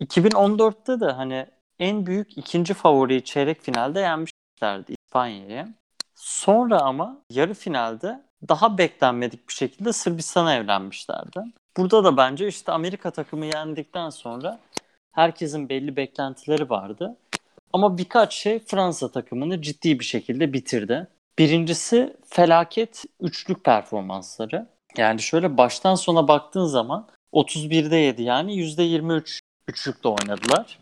2014'te de hani en büyük ikinci favoriyi çeyrek finalde yenmişlerdi İspanya'yı. Sonra ama yarı finalde daha beklenmedik bir şekilde Sırbistan'a evlenmişlerdi. Burada da bence işte Amerika takımı yendikten sonra herkesin belli beklentileri vardı. Ama birkaç şey Fransa takımını ciddi bir şekilde bitirdi. Birincisi felaket üçlük performansları. Yani şöyle baştan sona baktığın zaman 31'de 7 yani %23 üçlükte oynadılar.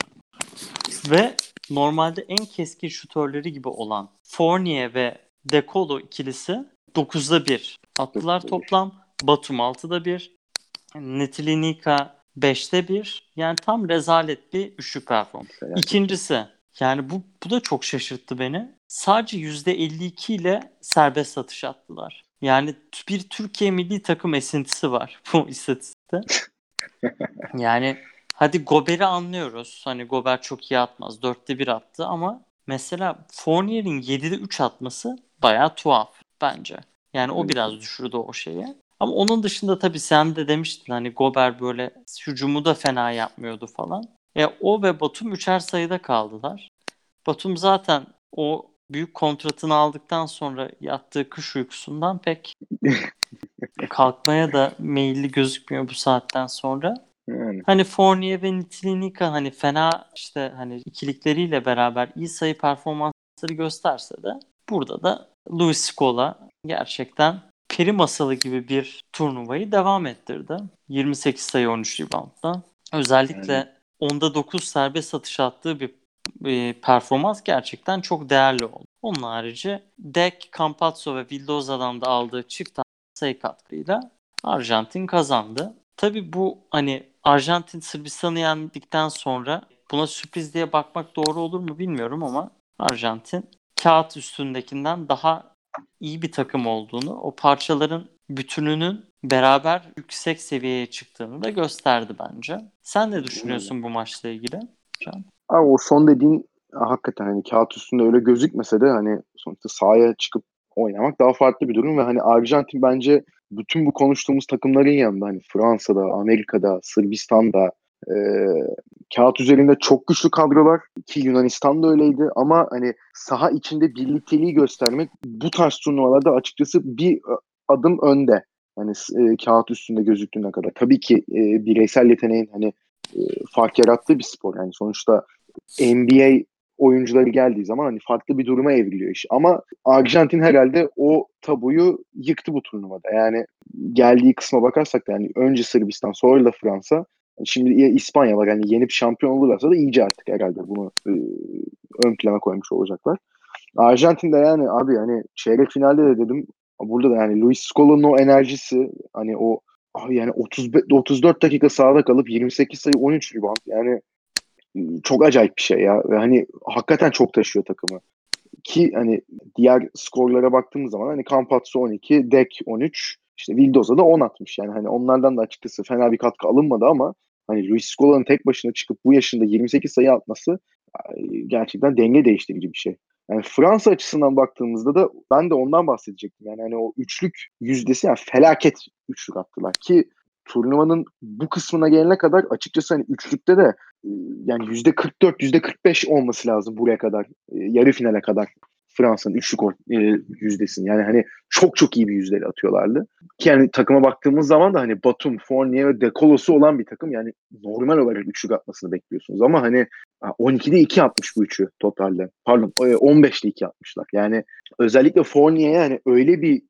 Ve normalde en keskin şutörleri gibi olan Fournier ve Decolo ikilisi 9'da 1 attılar toplam. Batum 6'da 1. Netilinika 5'te 1. Yani tam rezalet bir üçlük performans. İkincisi yani bu, bu da çok şaşırttı beni. Sadece %52 ile serbest atış attılar. Yani bir Türkiye milli takım esintisi var bu istatistikte. yani hadi Gober'i anlıyoruz. Hani Gober çok iyi atmaz. Dörtte bir attı ama mesela Fournier'in 7'de 3 atması bayağı tuhaf bence. Yani o biraz düşürdü o şeyi. Ama onun dışında tabii sen de demiştin hani Gober böyle hücumu da fena yapmıyordu falan. E, o ve Batum üçer sayıda kaldılar. Batum zaten o büyük kontratını aldıktan sonra yattığı kış uykusundan pek kalkmaya da meyilli gözükmüyor bu saatten sonra. Yani. Hani Fournier ve Nitlinika hani fena işte hani ikilikleriyle beraber iyi sayı performansları gösterse de burada da Luis Scola gerçekten peri masalı gibi bir turnuvayı devam ettirdi. 28 sayı 13 reboundla. Özellikle yani. onda 9 serbest atış attığı bir, bir performans gerçekten çok değerli oldu. Onun harici Dek, Campazzo ve Vildoza'dan da aldığı çift sayı katkıyla Arjantin kazandı. Tabi bu hani Arjantin Sırbistan'ı yendikten sonra buna sürpriz diye bakmak doğru olur mu bilmiyorum ama Arjantin kağıt üstündekinden daha iyi bir takım olduğunu, o parçaların bütününün beraber yüksek seviyeye çıktığını da gösterdi bence. Sen ne düşünüyorsun bu maçla ilgili Can? Abi o son dediğin hakikaten hani kağıt üstünde öyle gözükmese de hani sonuçta sahaya çıkıp oynamak daha farklı bir durum ve hani Arjantin bence bütün bu konuştuğumuz takımların yanında hani Fransa'da, Amerika'da, Sırbistan'da e, kağıt üzerinde çok güçlü kadrolar ki Yunanistan da öyleydi ama hani saha içinde birlikteliği göstermek bu tarz turnuvalarda açıkçası bir adım önde. Hani e, kağıt üstünde gözüktüğüne kadar. Tabii ki e, bireysel yeteneğin hani e, fark yarattığı bir spor. Yani sonuçta NBA oyuncuları geldiği zaman hani farklı bir duruma evriliyor iş. Ama Arjantin herhalde o tabuyu yıktı bu turnuvada. Yani geldiği kısma bakarsak da yani önce Sırbistan sonra da Fransa Şimdi ya İspanya var yani yenip şampiyon olurlarsa da iyice artık herhalde bunu e, ön plana koymuş olacaklar. Arjantin'de yani abi hani çeyrek finalde de dedim burada da yani Luis Scola'nın o enerjisi hani o yani 30 34 dakika sahada kalıp 28 sayı 13 rebound yani çok acayip bir şey ya ve hani hakikaten çok taşıyor takımı. Ki hani diğer skorlara baktığımız zaman hani Campazzo 12, Dek 13, işte Vildoz'a da 10 atmış. Yani hani onlardan da açıkçası fena bir katkı alınmadı ama hani Luis Scola'nın tek başına çıkıp bu yaşında 28 sayı atması gerçekten denge değiştirici bir şey. Yani Fransa açısından baktığımızda da ben de ondan bahsedecektim. Yani hani o üçlük yüzdesi yani felaket üçlük attılar ki turnuvanın bu kısmına gelene kadar açıkçası hani üçlükte de yani yüzde 44 yüzde 45 olması lazım buraya kadar yarı finale kadar Fransa'nın üçlük e, yüzdesini. Yani hani çok çok iyi bir yüzdeyle atıyorlardı. Ki yani takıma baktığımız zaman da hani Batum, Fournier ve Dekolosu olan bir takım. Yani normal olarak üçlük atmasını bekliyorsunuz. Ama hani 12'de 2 atmış bu üçü totalde. Pardon 15'te 2 atmışlar. Yani özellikle Fournier'e yani öyle bir e,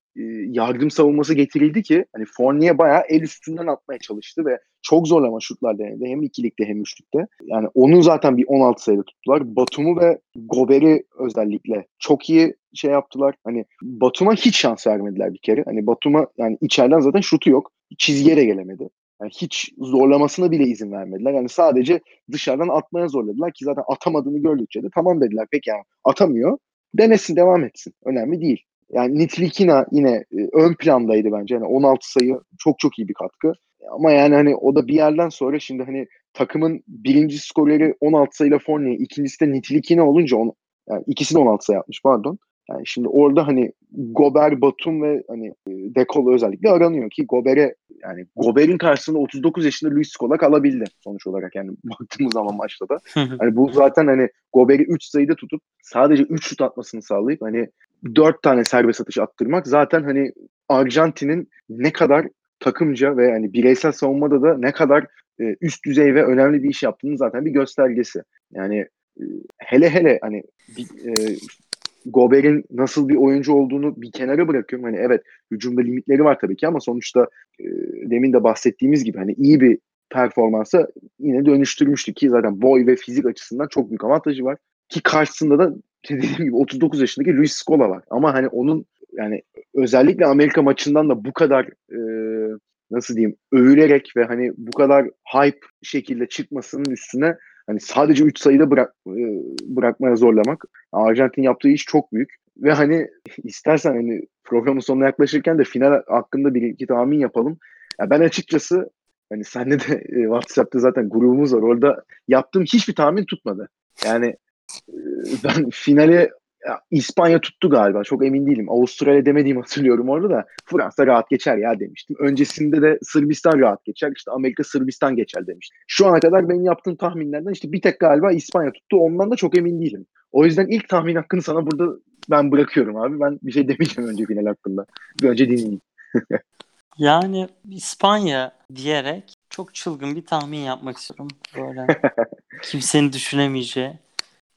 yardım savunması getirildi ki hani Fournier bayağı el üstünden atmaya çalıştı ve çok zorlama şutlar denedi. Hem ikilikte hem üçlükte. Yani onun zaten bir 16 sayıda tuttular. Batum'u ve Gober'i özellikle çok iyi şey yaptılar. Hani Batum'a hiç şans vermediler bir kere. Hani Batum'a yani içeriden zaten şutu yok. Çizgiye de gelemedi. Yani hiç zorlamasına bile izin vermediler. Yani sadece dışarıdan atmaya zorladılar ki zaten atamadığını gördükçe de tamam dediler. Peki yani atamıyor. Denesin devam etsin. Önemli değil. Yani Nitlikina yine e, ön plandaydı bence. Yani 16 sayı çok çok iyi bir katkı. Ama yani hani o da bir yerden sonra şimdi hani takımın birinci skoreri 16 sayıyla Fournier, ikincisi de Nitlikina olunca on, yani ikisi de 16 sayı yapmış pardon. Yani şimdi orada hani Gober, Batum ve hani e, Dekolo özellikle aranıyor ki Gober'e yani Gober'in karşısında 39 yaşında Luis Scola kalabildi sonuç olarak yani baktığımız zaman maçta da. hani bu zaten hani Gober'i 3 sayıda tutup sadece 3 şut atmasını sağlayıp hani 4 tane serbest atış attırmak zaten hani Arjantin'in ne kadar takımca ve yani bireysel savunmada da ne kadar e, üst düzey ve önemli bir iş yaptığının zaten bir göstergesi. Yani e, hele hele hani e, Gober'in nasıl bir oyuncu olduğunu bir kenara bırakıyorum. Hani evet hücumda limitleri var tabii ki ama sonuçta e, demin de bahsettiğimiz gibi hani iyi bir performansa yine dönüştürmüştü ki zaten boy ve fizik açısından çok büyük avantajı var. Ki karşısında da dediğim gibi 39 yaşındaki Luis Scola var. Ama hani onun yani özellikle Amerika maçından da bu kadar e, nasıl diyeyim övülerek ve hani bu kadar hype şekilde çıkmasının üstüne hani sadece 3 sayıda bırak, e, bırakmaya zorlamak. Arjantin yaptığı iş çok büyük. Ve hani istersen hani programın sonuna yaklaşırken de final hakkında bir iki tahmin yapalım. Ya ben açıkçası hani sende de e, WhatsApp'ta zaten grubumuz var. Orada yaptığım hiçbir tahmin tutmadı. Yani ben finale ya, İspanya tuttu galiba. Çok emin değilim. Avustralya demediğimi hatırlıyorum orada da. Fransa rahat geçer ya demiştim. Öncesinde de Sırbistan rahat geçer. İşte Amerika Sırbistan geçer demiştim. Şu ana kadar benim yaptığım tahminlerden işte bir tek galiba İspanya tuttu. Ondan da çok emin değilim. O yüzden ilk tahmin hakkını sana burada ben bırakıyorum abi. Ben bir şey demeyeceğim önce final hakkında. Bir önce dinleyeyim. yani İspanya diyerek çok çılgın bir tahmin yapmak istiyorum. Böyle kimsenin düşünemeyeceği.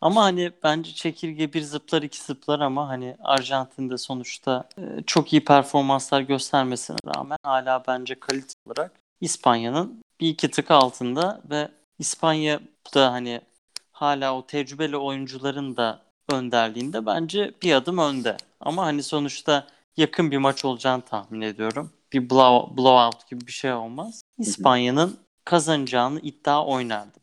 Ama hani bence çekirge bir zıplar iki zıplar ama hani Arjantin'de sonuçta e, çok iyi performanslar göstermesine rağmen hala bence kalite olarak İspanya'nın bir iki tık altında ve İspanya da hani hala o tecrübeli oyuncuların da önderliğinde bence bir adım önde. Ama hani sonuçta yakın bir maç olacağını tahmin ediyorum. Bir blow, blowout gibi bir şey olmaz. İspanya'nın kazanacağını iddia oynardım.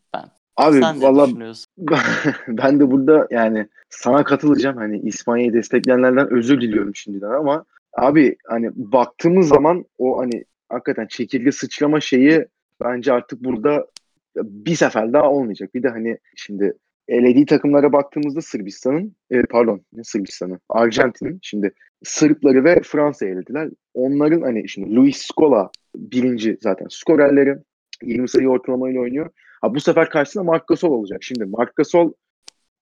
Abi Sen valla ben de burada yani sana katılacağım. Hani İspanya'yı destekleyenlerden özür diliyorum şimdiden ama abi hani baktığımız zaman o hani hakikaten çekirge sıçrama şeyi bence artık burada bir sefer daha olmayacak. Bir de hani şimdi elediği takımlara baktığımızda Sırbistan'ın e, pardon ne Sırbistan'ı Arjantin'in şimdi Sırpları ve Fransa'yı elediler. Onların hani şimdi Luis Scola birinci zaten skorerleri 20 sayı ortalamayla oynuyor. Ha, bu sefer karşısında Marc Gasol olacak. Şimdi Marc Gasol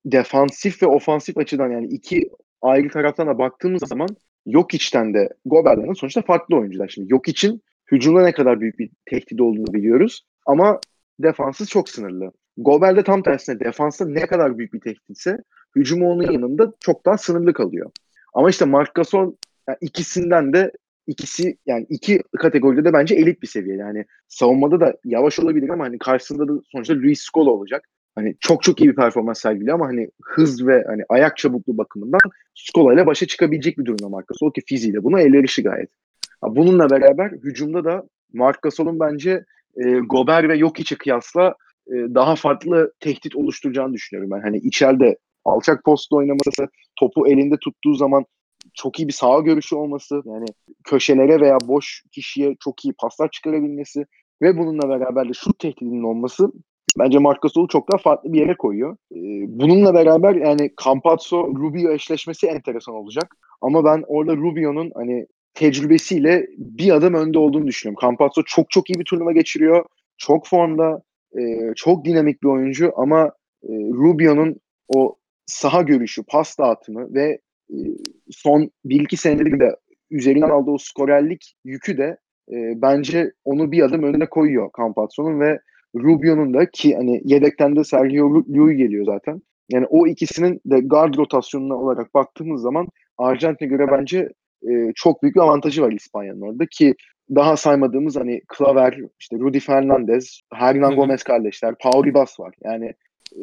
defansif ve ofansif açıdan yani iki ayrı taraftan da baktığımız zaman yok içten de Gobert'den sonuçta farklı oyuncular. Şimdi yok için hücumda ne kadar büyük bir tehdit olduğunu biliyoruz. Ama defansı çok sınırlı. Gobert de tam tersine defansta ne kadar büyük bir tehditse hücumu onun yanında çok daha sınırlı kalıyor. Ama işte Marc Gasol yani ikisinden de ikisi yani iki kategoride de bence elit bir seviye. Yani savunmada da yavaş olabilir ama hani karşısında da sonuçta Luis Scola olacak. Hani çok çok iyi bir performans sergiliyor ama hani hız ve hani ayak çabukluğu bakımından Scola ile başa çıkabilecek bir durumda Marc Gasol ki fiziğiyle buna elverişi gayet. Bununla beraber hücumda da Marc Gasol'un bence e, Gober ve Jokic'e kıyasla e, daha farklı tehdit oluşturacağını düşünüyorum ben. Hani içeride alçak postla oynaması, topu elinde tuttuğu zaman çok iyi bir sağ görüşü olması, yani köşelere veya boş kişiye çok iyi paslar çıkarabilmesi ve bununla beraber de şut tehdidinin olması bence Marc Gasol'u çok daha farklı bir yere koyuyor. Ee, bununla beraber yani Campazzo Rubio eşleşmesi enteresan olacak. Ama ben orada Rubio'nun hani tecrübesiyle bir adım önde olduğunu düşünüyorum. Campazzo çok çok iyi bir turnuva geçiriyor. Çok formda, e, çok dinamik bir oyuncu ama e, Rubio'nun o saha görüşü, pas dağıtımı ve e, son bir iki senedir de üzerinden aldığı o skorerlik yükü de e, bence onu bir adım önüne koyuyor Campazzo'nun ve Rubio'nun da ki hani yedekten de Sergio Llull geliyor zaten. Yani o ikisinin de guard rotasyonuna olarak baktığımız zaman Arjantin'e göre bence e, çok büyük bir avantajı var İspanya'nın orada ki daha saymadığımız hani Claver, işte Rudy Fernandez, Hernan Gomez kardeşler, Pau Ribas var. Yani e,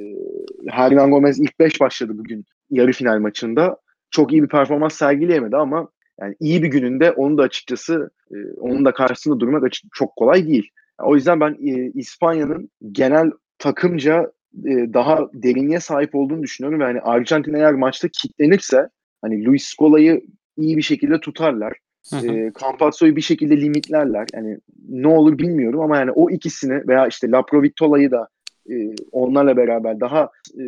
Hernan Gomez ilk 5 başladı bugün yarı final maçında. Çok iyi bir performans sergileyemedi ama yani iyi bir gününde onu da açıkçası e, onun da karşısında durmak açık, çok kolay değil. o yüzden ben e, İspanya'nın genel takımca e, daha derinliğe sahip olduğunu düşünüyorum ve hani Arjantin eğer maçta kilitlenirse hani Luis Scola'yı iyi bir şekilde tutarlar. E, Campazzo'yu bir şekilde limitlerler. Yani ne olur bilmiyorum ama yani o ikisini veya işte Laprovitola'yı da e, onlarla beraber daha e,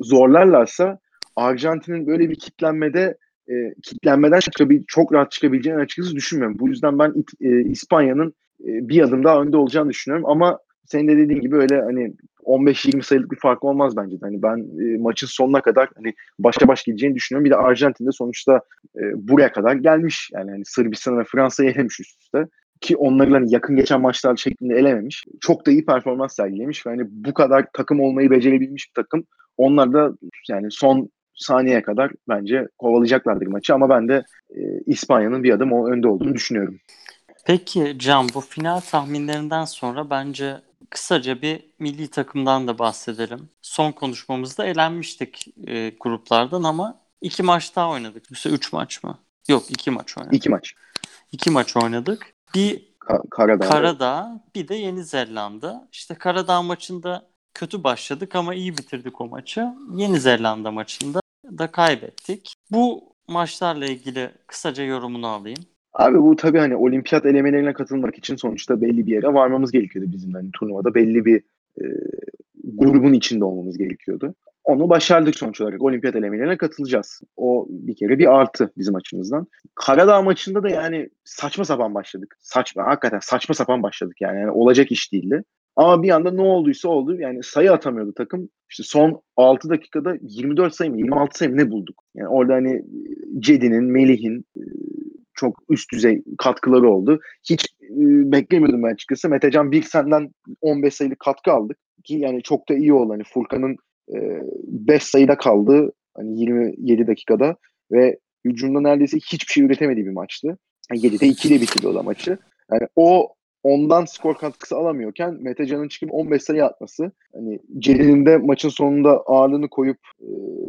zorlarlarsa Arjantin'in böyle bir kitlenmede e, kitlenmeden çıkabil çok rahat çıkabileceğini açıkçası düşünmüyorum. Bu yüzden ben e, İspanya'nın e, bir adım daha önde olacağını düşünüyorum ama senin de dediğin gibi öyle hani 15-20 sayılık bir fark olmaz bence. Hani ben e, maçın sonuna kadar hani başa baş gideceğini düşünüyorum. Bir de Arjantin'de sonuçta e, buraya kadar gelmiş. Yani hani Sırbistan ve Fransa'yı elemiş üst üste. Ki onları hani yakın geçen maçlar şeklinde elememiş. Çok da iyi performans sergilemiş. Ve hani bu kadar takım olmayı becerebilmiş bir takım. Onlar da yani son saniyeye kadar bence kovalayacaklardır maçı ama ben de e, İspanya'nın bir adım önde olduğunu düşünüyorum. Peki Can bu final tahminlerinden sonra bence kısaca bir milli takımdan da bahsedelim. Son konuşmamızda elenmiştik e, gruplardan ama iki maç daha oynadık. Yoksa üç maç mı? Yok iki maç oynadık. İki maç. İki maç oynadık. Bir Ka- Karadağ. Karadağ bir de Yeni Zelanda. İşte Karadağ maçında kötü başladık ama iyi bitirdik o maçı. Yeni Zelanda maçında da kaybettik. Bu maçlarla ilgili kısaca yorumunu alayım. Abi bu tabii hani olimpiyat elemelerine katılmak için sonuçta belli bir yere varmamız gerekiyordu bizim hani turnuvada belli bir e, grubun içinde olmamız gerekiyordu. Onu başardık sonuç olarak. Olimpiyat elemelerine katılacağız. O bir kere bir artı bizim açımızdan. Karadağ maçında da yani saçma sapan başladık. Saçma, hakikaten saçma sapan başladık yani. yani olacak iş değildi. Ama bir anda ne olduysa oldu. Yani sayı atamıyordu takım. İşte son 6 dakikada 24 sayı mı 26 sayı mı ne bulduk? Yani orada hani Cedi'nin, Melih'in çok üst düzey katkıları oldu. Hiç e, beklemiyordum ben açıkçası. Metecan bir senden 15 sayılık katkı aldık. Ki yani çok da iyi oldu. Hani Furkan'ın 5 sayıda kaldı. Hani 27 dakikada ve hücumda neredeyse hiçbir şey üretemediği bir maçtı. Yani 7'de 2 ile bitirdi o da maçı. Yani o ondan skor katkısı alamıyorken Mete Can'ın çıkıp 15 sayı atması hani Celil'in de maçın sonunda ağırlığını koyup e,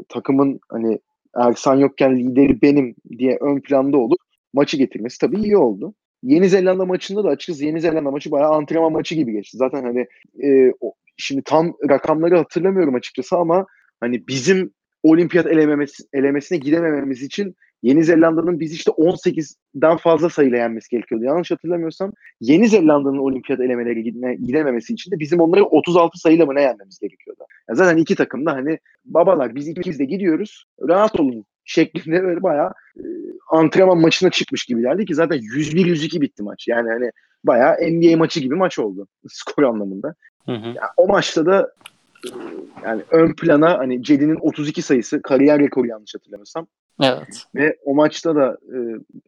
takımın hani Ersan yokken lideri benim diye ön planda olup maçı getirmesi tabii iyi oldu. Yeni Zelanda maçında da açıkçası Yeni Zelanda maçı bayağı antrenman maçı gibi geçti. Zaten hani e, o, şimdi tam rakamları hatırlamıyorum açıkçası ama hani bizim olimpiyat elememesi, elemesine gidemememiz için Yeni Zelanda'nın biz işte 18'den fazla sayıyla yenmesi gerekiyordu. Yanlış hatırlamıyorsam Yeni Zelanda'nın olimpiyat elemeleri gidine, gidememesi için de bizim onları 36 sayıyla mı ne yenmemiz gerekiyordu. Yani zaten iki takım da hani babalar biz ikimiz de gidiyoruz rahat olun şeklinde böyle bayağı e, antrenman maçına çıkmış gibilerdi ki zaten 101-102 bitti maç. Yani hani bayağı NBA maçı gibi maç oldu skor anlamında. Hı hı. Yani o maçta da yani ön plana hani Cedi'nin 32 sayısı kariyer rekoru yanlış hatırlamıyorsam Evet. Ve o maçta da e,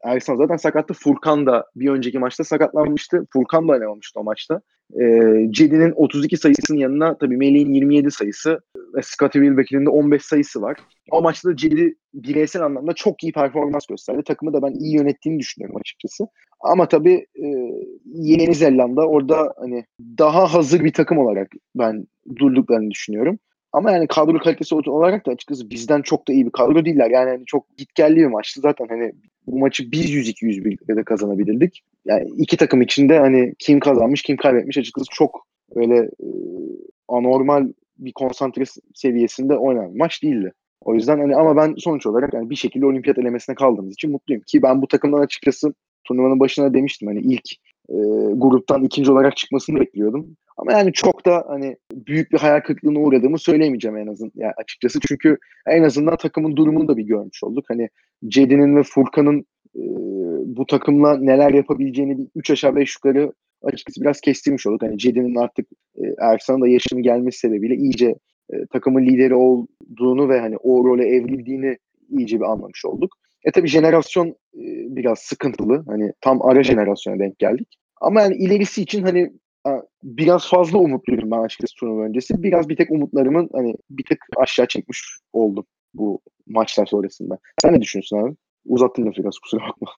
Ersan zaten sakattı. Furkan da bir önceki maçta sakatlanmıştı. Furkan da oynamamıştı o maçta. E, Cedi'nin 32 sayısının yanına tabii Melih'in 27 sayısı ve Scottie Wilbeck'in de 15 sayısı var. O maçta da Cedi bireysel anlamda çok iyi performans gösterdi. Takımı da ben iyi yönettiğini düşünüyorum açıkçası. Ama tabii e, Yeni Zelanda orada hani daha hazır bir takım olarak ben durduklarını düşünüyorum. Ama yani kadro kalitesi olarak da açıkçası bizden çok da iyi bir kadro değiller. Yani hani çok gitgelli bir maçtı. Zaten hani bu maçı biz 102-101'de de kazanabilirdik. Yani iki takım içinde hani kim kazanmış kim kaybetmiş açıkçası çok öyle e, anormal bir konsantre seviyesinde oynanan maç değildi. O yüzden hani ama ben sonuç olarak yani bir şekilde olimpiyat elemesine kaldığımız için mutluyum. Ki ben bu takımdan açıkçası turnuvanın başına demiştim hani ilk e, gruptan ikinci olarak çıkmasını bekliyordum. Ama yani çok da hani büyük bir hayal kırıklığına uğradığımı söyleyemeyeceğim en azından yani açıkçası. Çünkü en azından takımın durumunu da bir görmüş olduk. Hani Cedi'nin ve Furkan'ın e, bu takımla neler yapabileceğini bir 3 aşağı 5 yukarı açıkçası biraz kestirmiş olduk. Hani Cedi'nin artık e, Ersan'ın da yaşının gelmesi sebebiyle iyice e, takımın lideri olduğunu ve hani o role evrildiğini iyice bir anlamış olduk. E tabi jenerasyon e, biraz sıkıntılı. Hani tam ara jenerasyona denk geldik. Ama yani ilerisi için hani biraz fazla umutluydum ben açıkçası turnuva öncesi. Biraz bir tek umutlarımın hani bir tık aşağı çekmiş oldum bu maçlar sonrasında. Sen ne düşünüyorsun abi? Uzattım da biraz kusura bakma.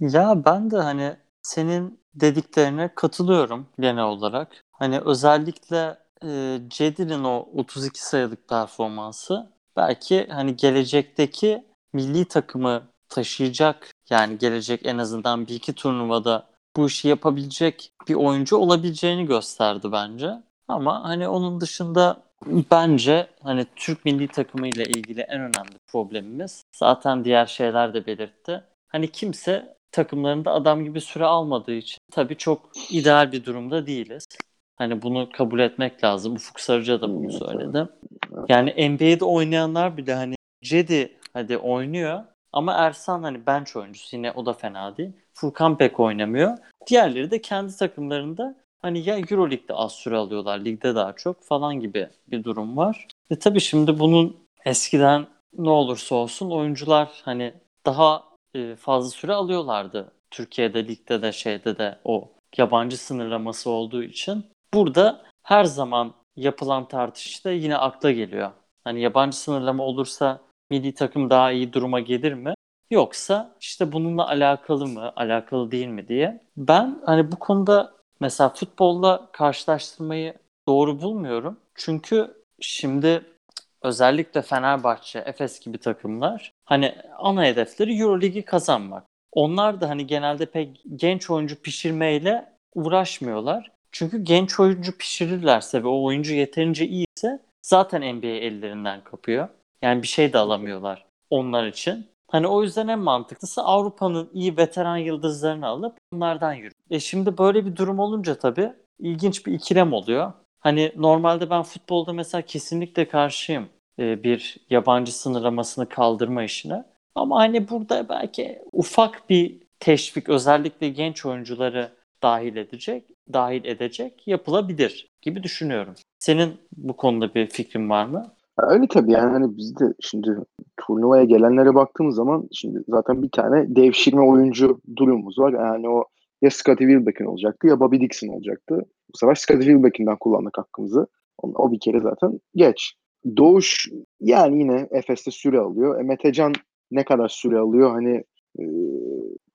Ya ben de hani senin dediklerine katılıyorum genel olarak. Hani özellikle e, Cedi'nin o 32 sayılık performansı belki hani gelecekteki milli takımı taşıyacak yani gelecek en azından bir iki turnuvada bu işi yapabilecek bir oyuncu olabileceğini gösterdi bence. Ama hani onun dışında bence hani Türk milli takımı ile ilgili en önemli problemimiz zaten diğer şeyler de belirtti. Hani kimse takımlarında adam gibi süre almadığı için tabii çok ideal bir durumda değiliz. Hani bunu kabul etmek lazım. Ufuk Sarıca da bunu söyledi. Yani NBA'de oynayanlar bile hani Cedi hadi oynuyor ama Ersan hani bench oyuncusu yine o da fena değil. Furkan pek oynamıyor. Diğerleri de kendi takımlarında hani ya Euroleague'de az süre alıyorlar, ligde daha çok falan gibi bir durum var. E tabii şimdi bunun eskiden ne olursa olsun oyuncular hani daha e, fazla süre alıyorlardı. Türkiye'de, ligde de şeyde de o yabancı sınırlaması olduğu için. Burada her zaman yapılan tartışta yine akla geliyor. Hani yabancı sınırlama olursa milli takım daha iyi duruma gelir mi? Yoksa işte bununla alakalı mı, alakalı değil mi diye. Ben hani bu konuda mesela futbolla karşılaştırmayı doğru bulmuyorum. Çünkü şimdi özellikle Fenerbahçe, Efes gibi takımlar hani ana hedefleri Euroligi kazanmak. Onlar da hani genelde pek genç oyuncu pişirmeyle uğraşmıyorlar. Çünkü genç oyuncu pişirirlerse ve o oyuncu yeterince iyiyse zaten NBA ellerinden kapıyor. Yani bir şey de alamıyorlar onlar için. Hani o yüzden en mantıklısı Avrupa'nın iyi veteran yıldızlarını alıp onlardan yürü. E şimdi böyle bir durum olunca tabii ilginç bir ikilem oluyor. Hani normalde ben futbolda mesela kesinlikle karşıyım e, bir yabancı sınırlamasını kaldırma işine. Ama hani burada belki ufak bir teşvik özellikle genç oyuncuları dahil edecek, dahil edecek yapılabilir gibi düşünüyorum. Senin bu konuda bir fikrin var mı? Öyle tabii yani hani biz de şimdi turnuvaya gelenlere baktığımız zaman şimdi zaten bir tane devşirme oyuncu durumumuz var. Yani o ya Scottie Wilbeck'in olacaktı ya Bobby Dixon olacaktı. Bu sefer Scottie Wilbeck'inden kullandık hakkımızı. O, bir kere zaten geç. Doğuş yani yine Efes'te süre alıyor. E, Metecan ne kadar süre alıyor? Hani e,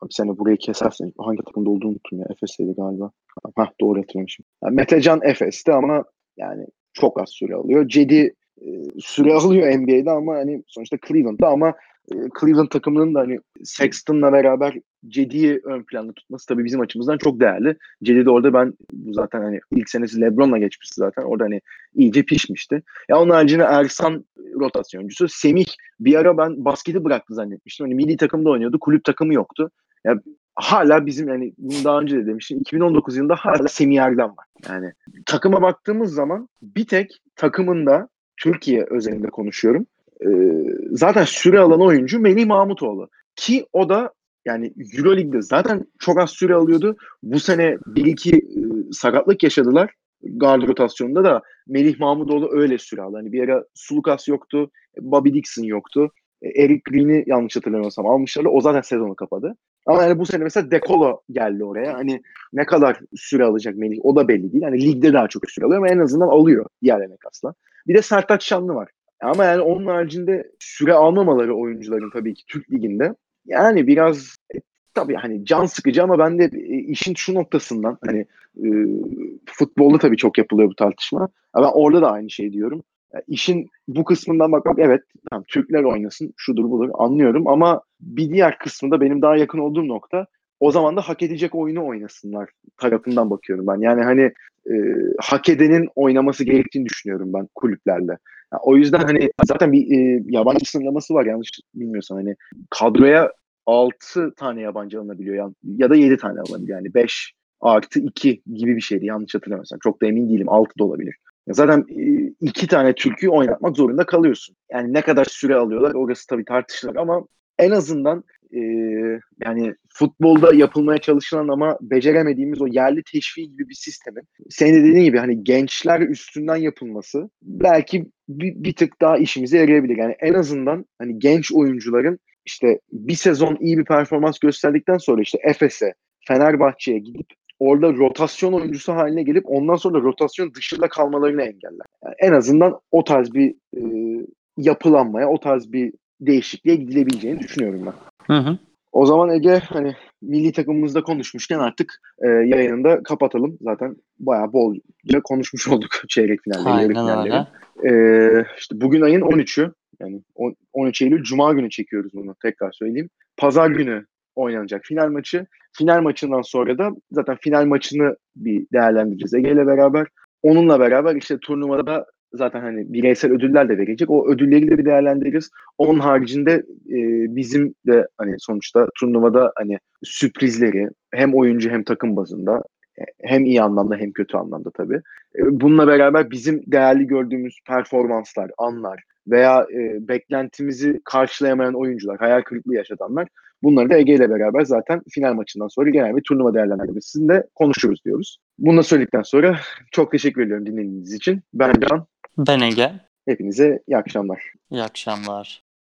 bir sene burayı kesersen hangi takımda olduğunu unuttum ya. Efes'teydi galiba. Hah doğru hatırlamışım. Yani Metecan Efes'te ama yani çok az süre alıyor. Cedi e, süre alıyor NBA'de ama hani sonuçta Cleveland'da ama e, Cleveland takımının da hani Sexton'la beraber Cedi'yi ön planda tutması tabii bizim açımızdan çok değerli. Cedi de orada ben zaten hani ilk senesi LeBron'la geçmişti zaten. Orada hani iyice pişmişti. Ya onun haricinde Ersan rotasyoncusu. Semih bir ara ben basketi bıraktı zannetmiştim. Hani milli takımda oynuyordu. Kulüp takımı yoktu. Ya hala bizim yani bunu daha önce de demiştim. 2019 yılında hala Semih Erdem var. Yani takıma baktığımız zaman bir tek takımında Türkiye özelinde konuşuyorum. Ee, zaten süre alan oyuncu Melih Mahmutoğlu. Ki o da yani Euroleague'de zaten çok az süre alıyordu. Bu sene bir iki e, sakatlık yaşadılar. Guard rotasyonunda da Melih Mahmutoğlu öyle süre aldı. Hani bir ara Sulukas yoktu, Bobby Dixon yoktu. E, Eric Green'i yanlış hatırlamıyorsam almışlardı. O zaten sezonu kapadı. Ama yani bu sene mesela Dekolo geldi oraya. Hani ne kadar süre alacak Melih o da belli değil. Hani ligde daha çok süre alıyor ama en azından alıyor diğerlerine kasla. Bir de Sertaç Şanlı var. Ama yani onun haricinde süre almamaları oyuncuların tabii ki Türk Ligi'nde yani biraz e, tabii hani can sıkıcı ama ben de e, işin şu noktasından hani e, futbolda tabii çok yapılıyor bu tartışma. Ama orada da aynı şey diyorum. Yani işin bu kısmından bakmak evet tamam Türkler oynasın şudur budur anlıyorum ama bir diğer kısmında benim daha yakın olduğum nokta o zaman da hak edecek oyunu oynasınlar tarafından bakıyorum ben. Yani hani e, hak edenin oynaması gerektiğini düşünüyorum ben kulüplerle. Yani o yüzden hani zaten bir e, yabancı sınırlaması var yanlış bilmiyorsan hani kadroya 6 tane yabancı alınabiliyor yani, ya da 7 tane alınabiliyor yani 5 artı 2 gibi bir şeydi yanlış hatırlamıyorsam. Çok da emin değilim 6 da olabilir. Zaten e, iki tane türkü oynatmak zorunda kalıyorsun. Yani ne kadar süre alıyorlar orası tabii tartışılır ama en azından e, yani futbolda yapılmaya çalışılan ama beceremediğimiz o yerli teşvik gibi bir sistemin senin de dediğin gibi hani gençler üstünden yapılması belki bir, bir tık daha işimize yarayabilir. Yani en azından hani genç oyuncuların işte bir sezon iyi bir performans gösterdikten sonra işte Efes'e, Fenerbahçe'ye gidip orada rotasyon oyuncusu haline gelip ondan sonra rotasyon dışında kalmalarını engeller. Yani en azından o tarz bir e, yapılanmaya, o tarz bir değişikliğe gidilebileceğini düşünüyorum ben. Hı hı. O zaman Ege hani milli takımımızda konuşmuşken artık e, yayını kapatalım. Zaten bayağı bolca konuşmuş olduk çeyrek finalleri, yarı finalleri. E, işte bugün ayın 13'ü. Yani 13 Eylül Cuma günü çekiyoruz bunu tekrar söyleyeyim. Pazar günü oynanacak final maçı. Final maçından sonra da zaten final maçını bir değerlendireceğiz Ege ile beraber. Onunla beraber işte turnuvada zaten hani bireysel ödüller de verecek. O ödülleri de bir değerlendiririz. Onun haricinde e, bizim de hani sonuçta turnuvada hani sürprizleri hem oyuncu hem takım bazında e, hem iyi anlamda hem kötü anlamda tabii. E, bununla beraber bizim değerli gördüğümüz performanslar, anlar veya e, beklentimizi karşılayamayan oyuncular, hayal kırıklığı yaşatanlar bunları da Ege ile beraber zaten final maçından sonra genel bir turnuva değerlendirmesinde konuşuruz diyoruz. Bunu da söyledikten sonra çok teşekkür ediyorum dinlediğiniz için. Ben Can. Ben Ege. Hepinize iyi akşamlar. İyi akşamlar.